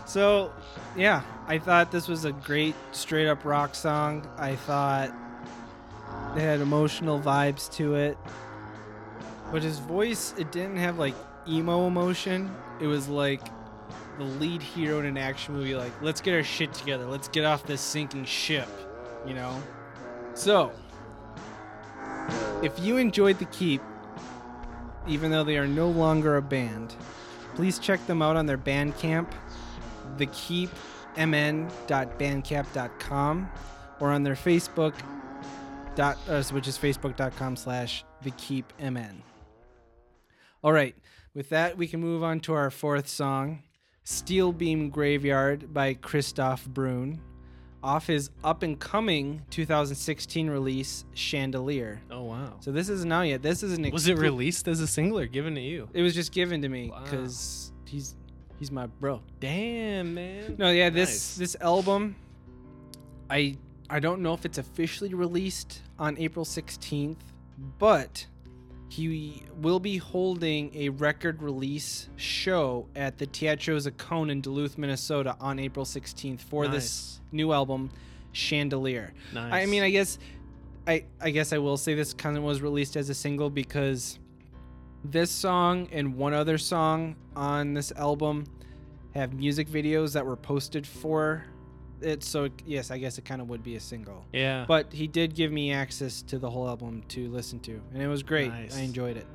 So, yeah, I thought this was a great straight up rock song. I thought it had emotional vibes to it. But his voice, it didn't have like emo emotion. It was like the lead hero in an action movie, like, let's get our shit together. Let's get off this sinking ship, you know? So, if you enjoyed The Keep, even though they are no longer a band, please check them out on their Bandcamp thekeepmn.bandcamp.com or on their Facebook dot uh, which is facebook.com slash thekeepmn. All right, with that we can move on to our fourth song, Steel Beam Graveyard by Christoph Brun, off his up and coming 2016 release Chandelier. Oh wow. So this isn't out yet. This is an Was it released as a single or given to you? It was just given to me because he's he's my bro. Damn, man. No, yeah, this Nice. this album, I I don't know if it's officially released on April 16th, but he will be holding a record release show at the Teatro Zuccone in Duluth, Minnesota on April 16th for this new album, Chandelier. Nice. I mean, I guess I I guess I will say this kind of was released as a single because this song and one other song on this album have music videos that were posted for it. So yes, I guess it kind of would be a single. yeah. But he did give me access to the whole album to listen to, and it was great. Nice. I enjoyed it.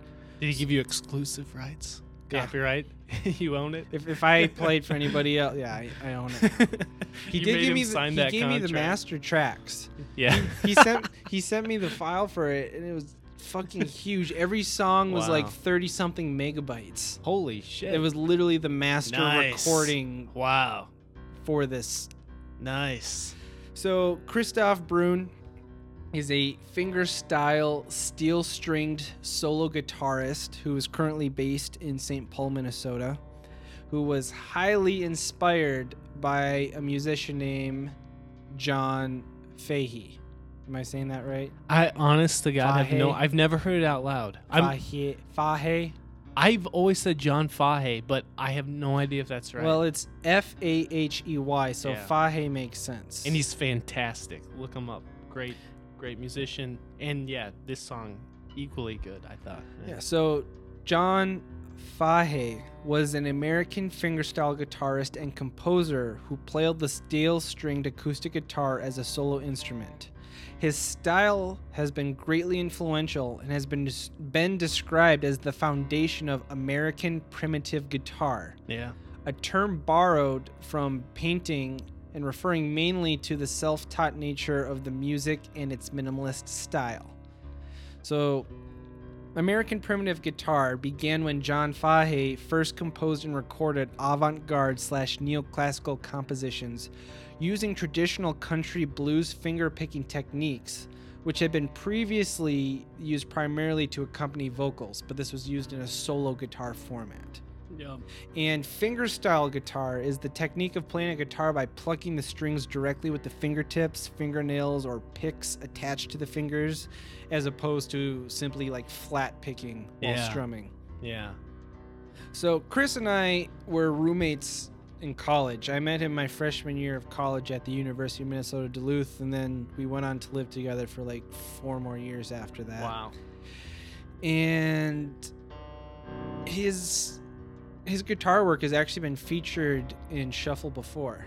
Did he give you exclusive rights? Yeah. Copyright. *laughs* you own it. If, if I played for anybody else, yeah, I, I own it. *laughs* He did give me the, he gave me the master tracks. Yeah. He sent he sent me the file for it, and it was fucking huge. Every song was like thirty something megabytes. Holy shit. It was literally the master Nice. recording wow. for this. Nice. So Christoph Brun is a finger-style, steel-stringed solo guitarist who is currently based in St. Paul, Minnesota, who was highly inspired by a musician named John Fahey. Am I saying that right? I honest to God have no I've never heard it out loud. I'm Fahey. Fahey. I've always said John Fahey, but I have no idea if that's right. Well, it's F A H E Y, so Yeah. Fahey makes sense. and he's fantastic. Look him up. Great, great musician. And yeah, this song equally good. I thought. Yeah, so John Fahey was an American fingerstyle guitarist and composer who played the steel stringed acoustic guitar as a solo instrument. His style has been greatly influential and has been been described as the foundation of American primitive guitar, Yeah. a term borrowed from painting and referring mainly to the self-taught nature of the music and its minimalist style. So, American primitive guitar began when John Fahey first composed and recorded avant-garde slash neoclassical compositions using traditional country blues finger-picking techniques, which had been previously used primarily to accompany vocals, but this was used in a solo guitar format. Yeah. And fingerstyle guitar is the technique of playing a guitar by plucking the strings directly with the fingertips, fingernails, or picks attached to the fingers, as opposed to simply like flat picking while Yeah. strumming. Yeah. So Chris and I were roommates in college. I met him my freshman year of college at the University of Minnesota Duluth, and then we went on to live together for like four more years after that Wow. and his his guitar work has actually been featured in Shuffle before,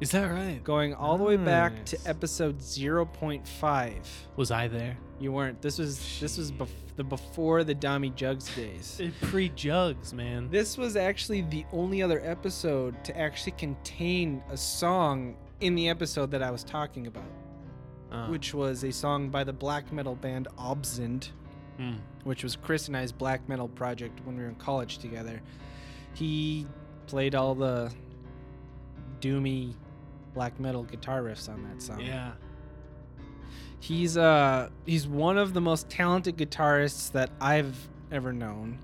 Is that right? going all the way back to episode 0.5. Was I there? You weren't. This was this was bef- the before the Dummy Jugs days. *laughs* Pre jugs, man. This was actually the only other episode to actually contain a song in the episode that I was talking about, Uh, which was a song by the black metal band Obscend. mm. which was Chris and I's black metal project when we were in college together. He played all the doomy black metal guitar riffs on that song. Yeah. He's uh he's one of the most talented guitarists that I've ever known.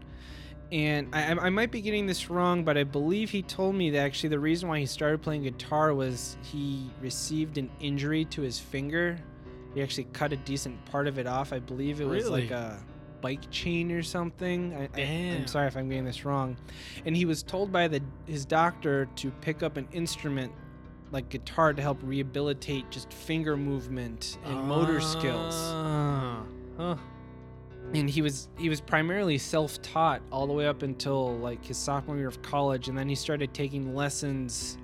And I, I I might be getting this wrong, but I believe he told me that actually the reason why he started playing guitar was he received an injury to his finger. He actually cut a decent part of it off. I believe it was like a bike chain or something. I, I, Damn. I'm sorry if I'm getting this wrong. And he was told by the his doctor to pick up an instrument like guitar to help rehabilitate just finger movement and motor skills. Ah. Huh. And he was he was primarily self-taught all the way up until like his sophomore year of college and then he started taking lessons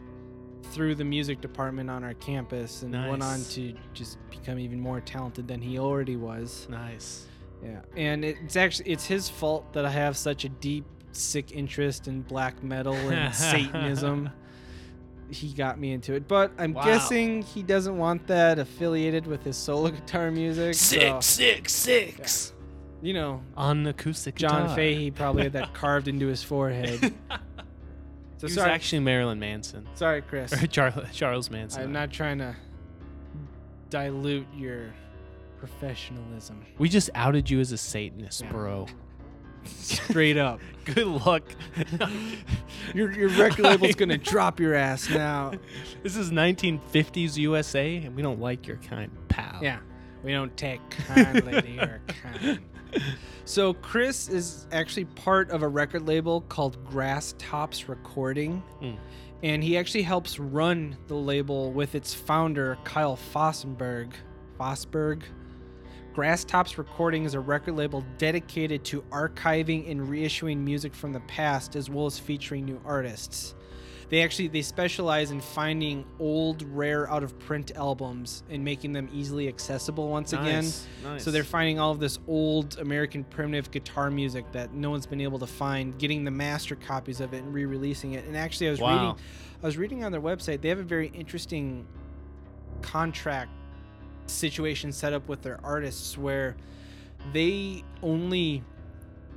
through the music department on our campus and went on to just become even more talented than he already was. Nice. Yeah. And it's actually it's his fault that I have such a deep sick interest in black metal and *laughs* satanism. He got me into it, but I'm Wow. guessing he doesn't want that affiliated with his solo *laughs* guitar music. so, six, six. you know, On acoustic John guitar. Fahey probably had that *laughs* carved into his forehead. he So was actually Marilyn Manson. sorry, Chris. Or Charles, Charles Manson. I'm not trying to dilute your professionalism. We just outed you as a Satanist, Yeah. bro. Straight up, *laughs* Good luck. *laughs* your your record label's gonna *laughs* drop your ass now. This is 1950s USA, and we don't like your kind, pal. Yeah, we don't take kindly to your kind. So Chris is actually part of a record label called Grass Tops Recording. Mm. And he actually helps run the label with its founder, Kyle Fossenberg. Fosburgh. Grass Tops Recording is a record label dedicated to archiving and reissuing music from the past as well as featuring new artists. they actually they specialize in finding old, rare, out of print albums and making them easily accessible once again. Nice, nice. So they're finding all of this old American primitive guitar music that no one's been able to find, getting the master copies of it and re-releasing it. And actually, I was Wow. reading, I was reading on their website. They have a very interesting contract situation set up with their artists where they only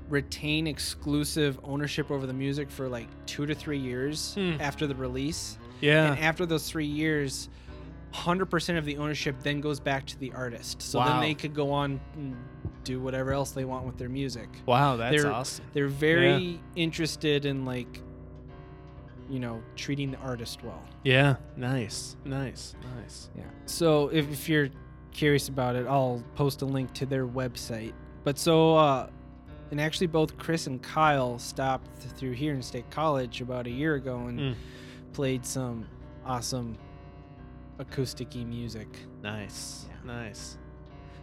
retain exclusive ownership over the music for like two to three years Hmm. after the release. yeah. And after those three years, 100% of the ownership then goes back to the artist. So then they could go on and do whatever else they want with their music. wow, that's they're- awesome. They're very interested in like, you know, treating the artist well. Yeah, nice, nice, nice. Yeah. So if, if you're curious about it, I'll post a link to their website. But so, uh, and actually, both Chris and Kyle stopped through here in State College about a year ago and Mm. played some awesome acoustic-y music. Nice, Yeah. nice.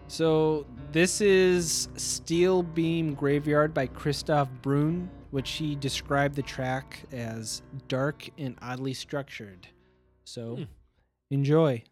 So this is Steel Beam Graveyard by Christoph Brun, which he described the track as dark and oddly structured. So Hmm. enjoy.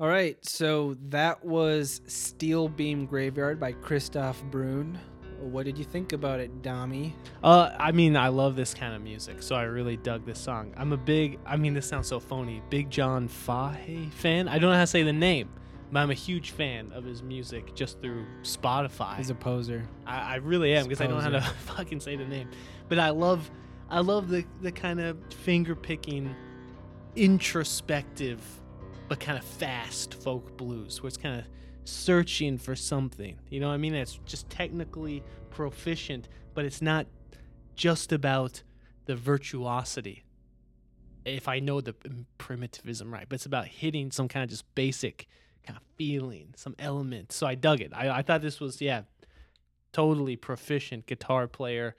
All right, so that was Steel Beam Graveyard by Christoph Brun. What did you think about it, Dami? Uh, I mean, I love this kind of music, so I really dug this song. I'm a big, I mean, this sounds so phony, Big John Fahey fan. I don't know how to say the name, But I'm a huge fan of his music just through Spotify. He's a poser. I, I really am because I don't know how to *laughs* fucking say the name. But I love, I love the the kind of finger picking, introspective, but kind of fast folk blues where it's kind of searching for something. You know what I mean? It's just technically proficient, but it's not just about the virtuosity. If I know the primitivism right, but it's about hitting some kind of just basic kind of feeling, some element. So I dug it. I, I thought this was yeah, totally proficient guitar player.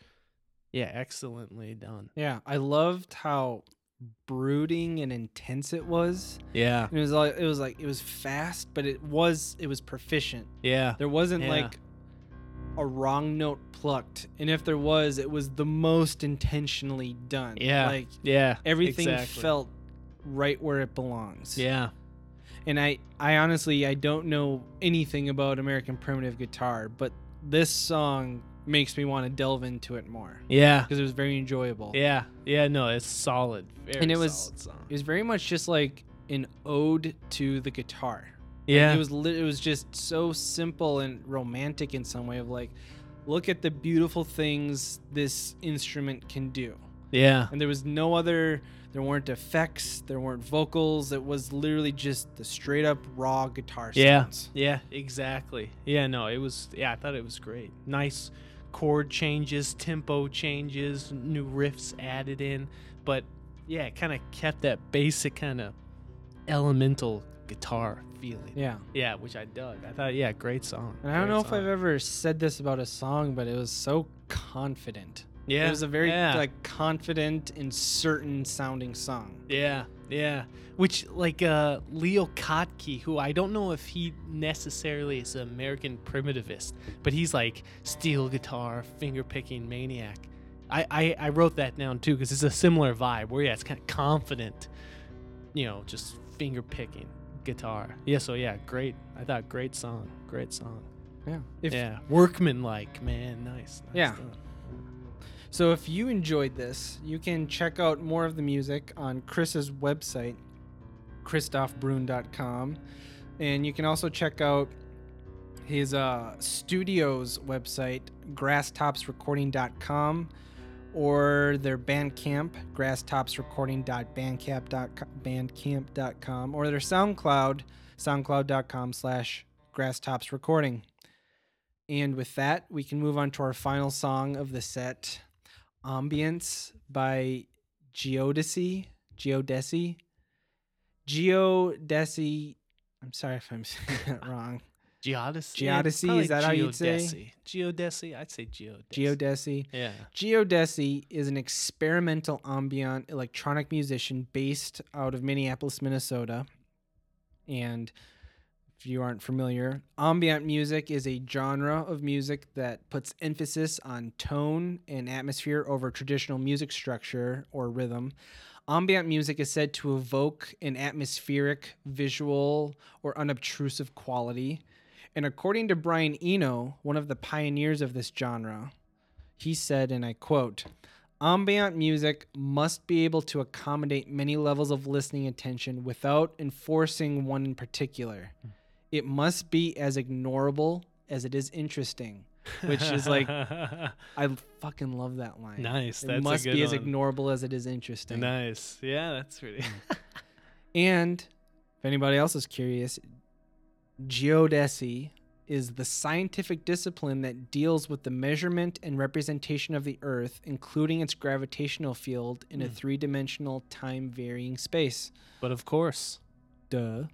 Yeah, excellently done. Yeah, I loved how brooding and intense it was. Yeah, It was like it was like it was fast, but it was it was proficient. yeah, There wasn't Yeah. like a wrong note plucked, and if there was, it was the most intentionally done. yeah, like yeah. everything exactly. felt right where it belongs. Yeah, and I I honestly I don't know anything about American primitive guitar, but this song makes me want to delve into it more yeah, because it was very enjoyable. yeah, yeah. No, it's solid. Very And it was- song. It was very much just like an ode to the guitar. Yeah, it was it was just so simple and romantic in some way of like look at the beautiful things this instrument can do. yeah, And there was no other there weren't effects, there weren't vocals, it was literally just the straight up raw guitar Yeah. sounds. yeah. Exactly. Yeah, no, it was. Yeah, I thought it was great. Nice chord changes, tempo changes, new riffs added in, but yeah, it kind of kept that basic kind of elemental guitar feeling. Yeah. Yeah, which I dug. I thought, yeah, great song. And I don't know if. I've ever said this about a song, but it was so confident. Yeah, It was a very yeah. like confident and certain sounding song. Yeah, yeah. Which like uh Leo Kottke, who I don't know if he necessarily is an American primitivist, but he's like steel guitar, finger picking maniac. I, I, I wrote that down too because it's a similar vibe where yeah, it's kind of confident, you know, just finger picking guitar. Yeah, so yeah, great. I thought great song, great song. Yeah. If yeah, workman like man, nice. nice Yeah. stuff. So if you enjoyed this, you can check out more of the music on Chris's website, christophbrun.com. And you can also check out his uh, studio's website, grasstopsrecording.com, or their Bandcamp, grasstopsrecording.bandcamp.com, or their SoundCloud, soundcloud.com slash grasstopsrecording. And with that, we can move on to our final song of the set, Ambience by Geodesy. Geodesy. Geodesy. I'm sorry if I'm *laughs* saying that *laughs* wrong. Geodesy. Geodesy, probably is that how you'd say? Geodesy. Geodesy. I'd say geodesy. Geodesy. Yeah. Geodesy is an experimental ambient electronic musician based out of Minneapolis, Minnesota. And if you aren't familiar, ambient music is a genre of music that puts emphasis on tone and atmosphere over traditional music structure or rhythm. Ambient music is said to evoke an atmospheric, visual, or unobtrusive quality. And according to Brian Eno, one of the pioneers of this genre, he said, and I quote, Ambient music must be able to accommodate many levels of listening attention without enforcing one in particular. It must be as ignorable as it is interesting, which is like, *laughs* I fucking love that line. nice. It That's must a good be as one. ignorable as it is interesting. Nice. Yeah, that's pretty. *laughs* *laughs* And if anybody else is curious, geodesy is the scientific discipline that deals with the measurement and representation of the Earth, including its gravitational field in a Hmm. three dimensional time varying space. but of course. Duh.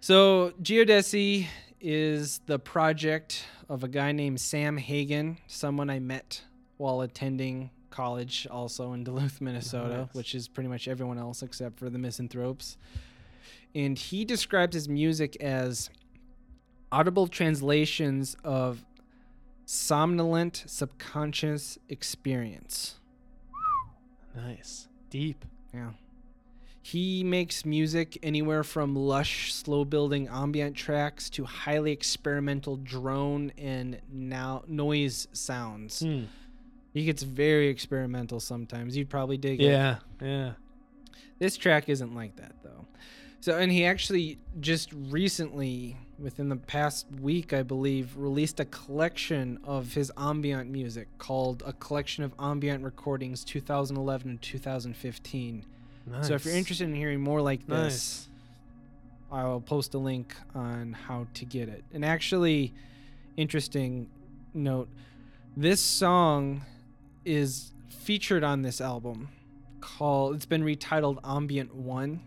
So, geodesy is the project of a guy named Sam Hagen, someone I met while attending college also in Duluth, Minnesota, Nice. which is pretty much everyone else except for the misanthropes. And he describes his music as audible translations of somnolent subconscious experience. Nice. Deep. Yeah. He makes music anywhere from lush, slow building ambient tracks to highly experimental drone and now noise sounds. Hmm. He gets very experimental sometimes. You'd probably dig it. Yeah. Yeah. This track isn't like that though. So, and he actually just recently, within the past week, I believe, released a collection of his ambient music called A Collection of Ambient Recordings 2011 and 2015. So, if you're interested in hearing more like this, Nice. I'll post a link on how to get it. And actually, interesting note this song is featured on this album called it's been retitled ambient 1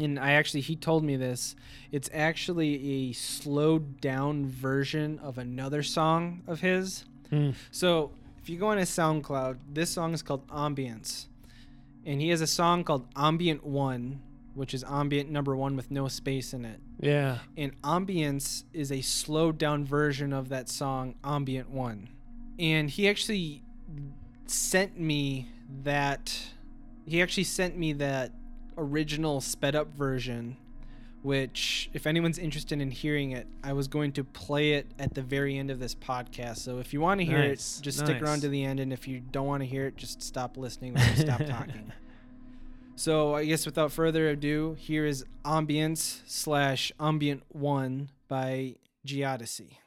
and i actually he told me this it's actually a slowed down version of another song of his Hmm. so if you go on his soundcloud this song is called ambience and he has a song called ambient 1 which is ambient number 1 with no space in it Yeah. and ambience is a slowed down version of that song ambient 1 and he actually sent me that he actually sent me that original sped up version which if anyone's interested in hearing it i was going to play it at the very end of this podcast. So if you want to hear Nice, it just stick around to the end and if you don't want to hear it just stop listening when you stop *laughs* talking. So I guess without further ado, here is Ambience slash Ambient One by Geodesy.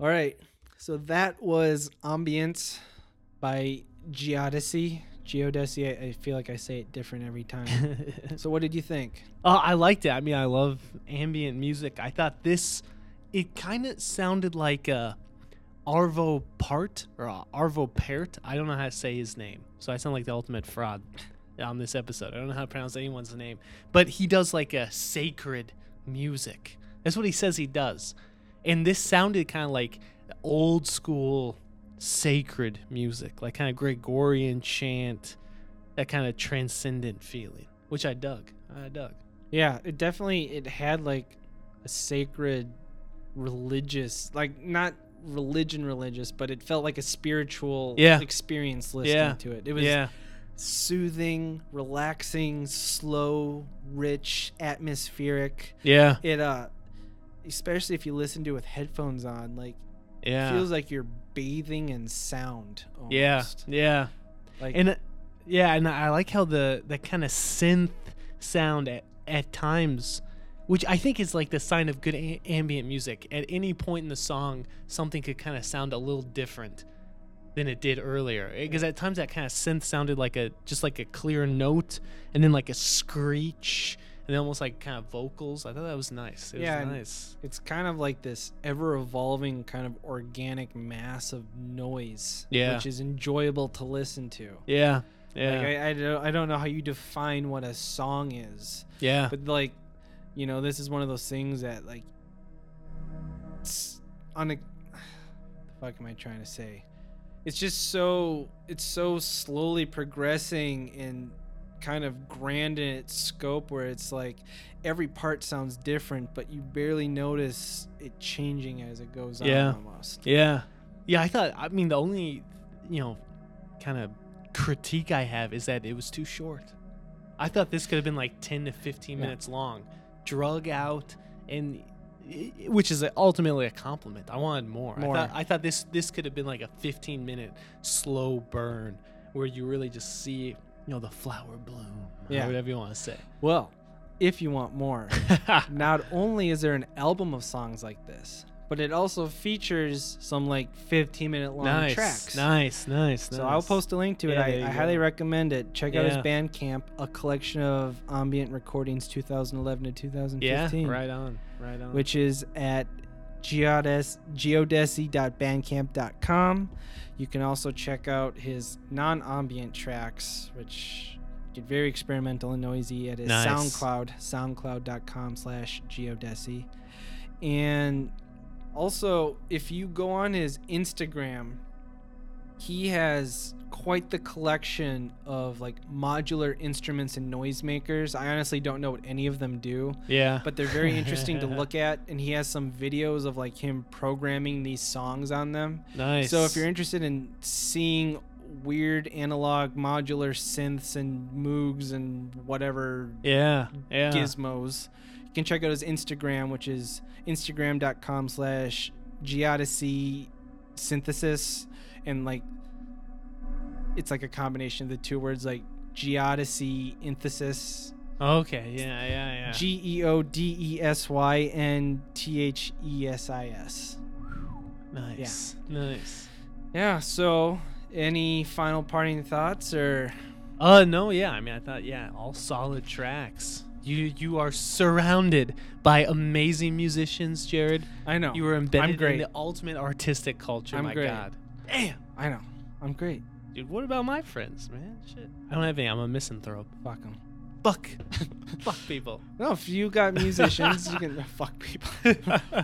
All right. So that was Ambience by Geodesy. Geodesy, I, feel like I say it different every time. *laughs* so what did you think? Oh, I liked it. I mean, I love ambient music. I thought this, it kind of sounded like uh, Arvo Part or uh, Arvo Pärt. I don't know how to say his name, so I sound like the ultimate fraud on this episode. I don't know how to pronounce anyone's name, but he does like a sacred music. That's what he says he does, and this sounded kind of like old school sacred music, like kind of Gregorian chant, that kind of transcendent feeling, which I dug. I dug. Yeah, it definitely it had like a sacred religious like not religion religious, but it felt like a spiritual Yeah. experience listening Yeah. to it. It was yeah, soothing, relaxing, slow, rich, atmospheric. yeah, It uh especially if you listen to it with headphones on, like yeah, feels like you're bathing in sound almost. yeah, yeah. Like And uh, yeah, and I like how the the kind of synth sound at at times, which I think is like the sign of good a- ambient music. At any point in the song, something could kind of sound a little different than it did earlier. Because at times that kind of synth sounded like a just like a clear note, and then like a screech, and almost like kind of vocals. I thought that was nice. It Yeah, was nice. it's kind of like this ever evolving kind of organic mass of noise Yeah. which is enjoyable to listen to Yeah, yeah, like I, I don't i don't know how you define what a song is yeah, but like you know this is one of those things that like it's on a *sighs* the fuck am i trying to say it's just so it's so slowly progressing and kind of grand in its scope where it's like every part sounds different but you barely notice it changing as it goes Yeah. on almost Yeah. Yeah, I thought I mean the only, you know, kind of critique I have is that it was too short. I thought this could have been like 10 to 15 Yeah. minutes long, drug out and which is ultimately a compliment. I wanted more. More. I thought I thought this this could have been like a 15 minute slow burn where you really just see, you know, the flower bloom. or Yeah. whatever you want to say. well if you want more *laughs* not only is there an album of songs like this but it also features some like 15 minute long nice, tracks nice, nice, nice. So I'll post a link to it. Yeah, I, I highly recommend it. Check out his Yeah. Bandcamp, a collection of ambient recordings 2011 to 2015. Yeah, 2015. right on, right on. Which is at geodes, geodesy.bandcamp.com. You can also check out his non ambient tracks, which get very experimental and noisy at his Nice. SoundCloud, soundcloud.com slash geodesy. And also, if you go on his Instagram, he has quite the collection of like modular instruments and noisemakers. I honestly don't know what any of them do, yeah, but they're very interesting to *laughs* look at. And he has some videos of like him programming these songs on them. nice. So if you're interested in seeing weird analog modular synths and moogs and whatever Yeah, yeah. gizmos. You can check out his Instagram, which is instagram.com slash geodesy synthesis. And like, it's like a combination of the two words, like geodesy synthesis. Okay, yeah, yeah, yeah. G E O D E S Y N T H E S I S. nice, nice. Yeah, so any final parting thoughts or. Uh, no, yeah. I mean, I thought, yeah, all solid tracks. You you are surrounded by amazing musicians, Jared. I know. You were embedded in the ultimate artistic culture. I'm my great. God, damn, I know. I'm great. Dude. What about my friends, man? Shit, I don't have any. I'm a misanthrope. Fuck them. Fuck, *laughs* fuck people. No, if you got musicians, you can *laughs* fuck people. *laughs*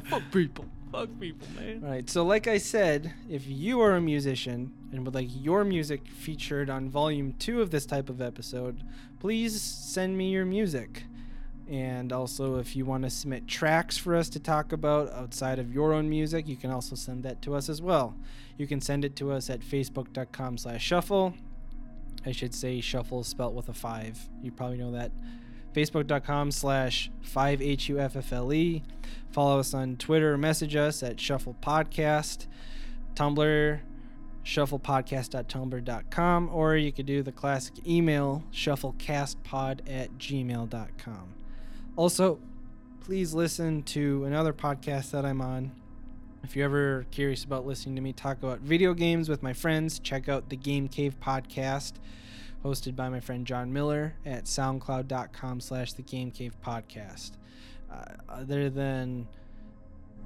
fuck people. Fuck people, man. All right. So, like I said, if you are a musician and would like your music featured on volume two of this type of episode, please send me your music. And also, if you want to submit tracks for us to talk about outside of your own music, you can also send that to us as well. You can send it to us at facebook.com slash shuffle. I should say shuffle spelt with a five. You probably know that. Facebook.com slash 5HUFFLE. E. Follow us on Twitter, message us at Shuffle Podcast, Tumblr, shufflepodcast.tumblr.com, or you could do the classic email, shufflecastpod at gmail.com. Also, please listen to another podcast that I'm on, If you're ever curious about listening to me talk about video games with my friends, check out the Game Cave podcast, hosted by my friend John Miller at soundcloud.com slash the Game Cave podcast. Uh, other than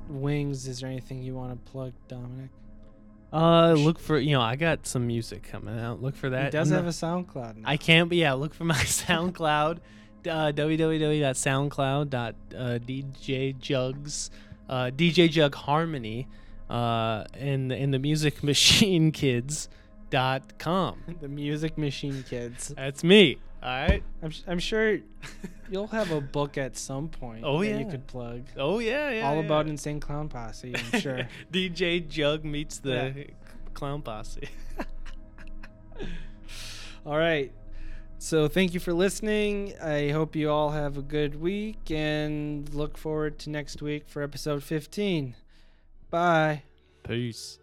wings, is there anything you want to plug, Dominic? Uh, look for you know I got some music coming out. Look for that. he does have a SoundCloud now. I can't, but yeah, look for my *laughs* SoundCloud, uh, www.soundcloud.djjugs, uh, DJ Jug Harmony, uh, and and the Music *laughs* Machine Kids dot com. *laughs* the Music Machine Kids. That's me. All right. I'm, I'm sure you'll have a book at some point Oh, that you could plug. Oh yeah, yeah. All yeah. about Insane Clown Posse, I'm *laughs* sure. DJ Jug meets the Yeah. clown posse. all right. So thank you for listening. I hope you all have a good week and look forward to next week for episode 15. Bye. Peace.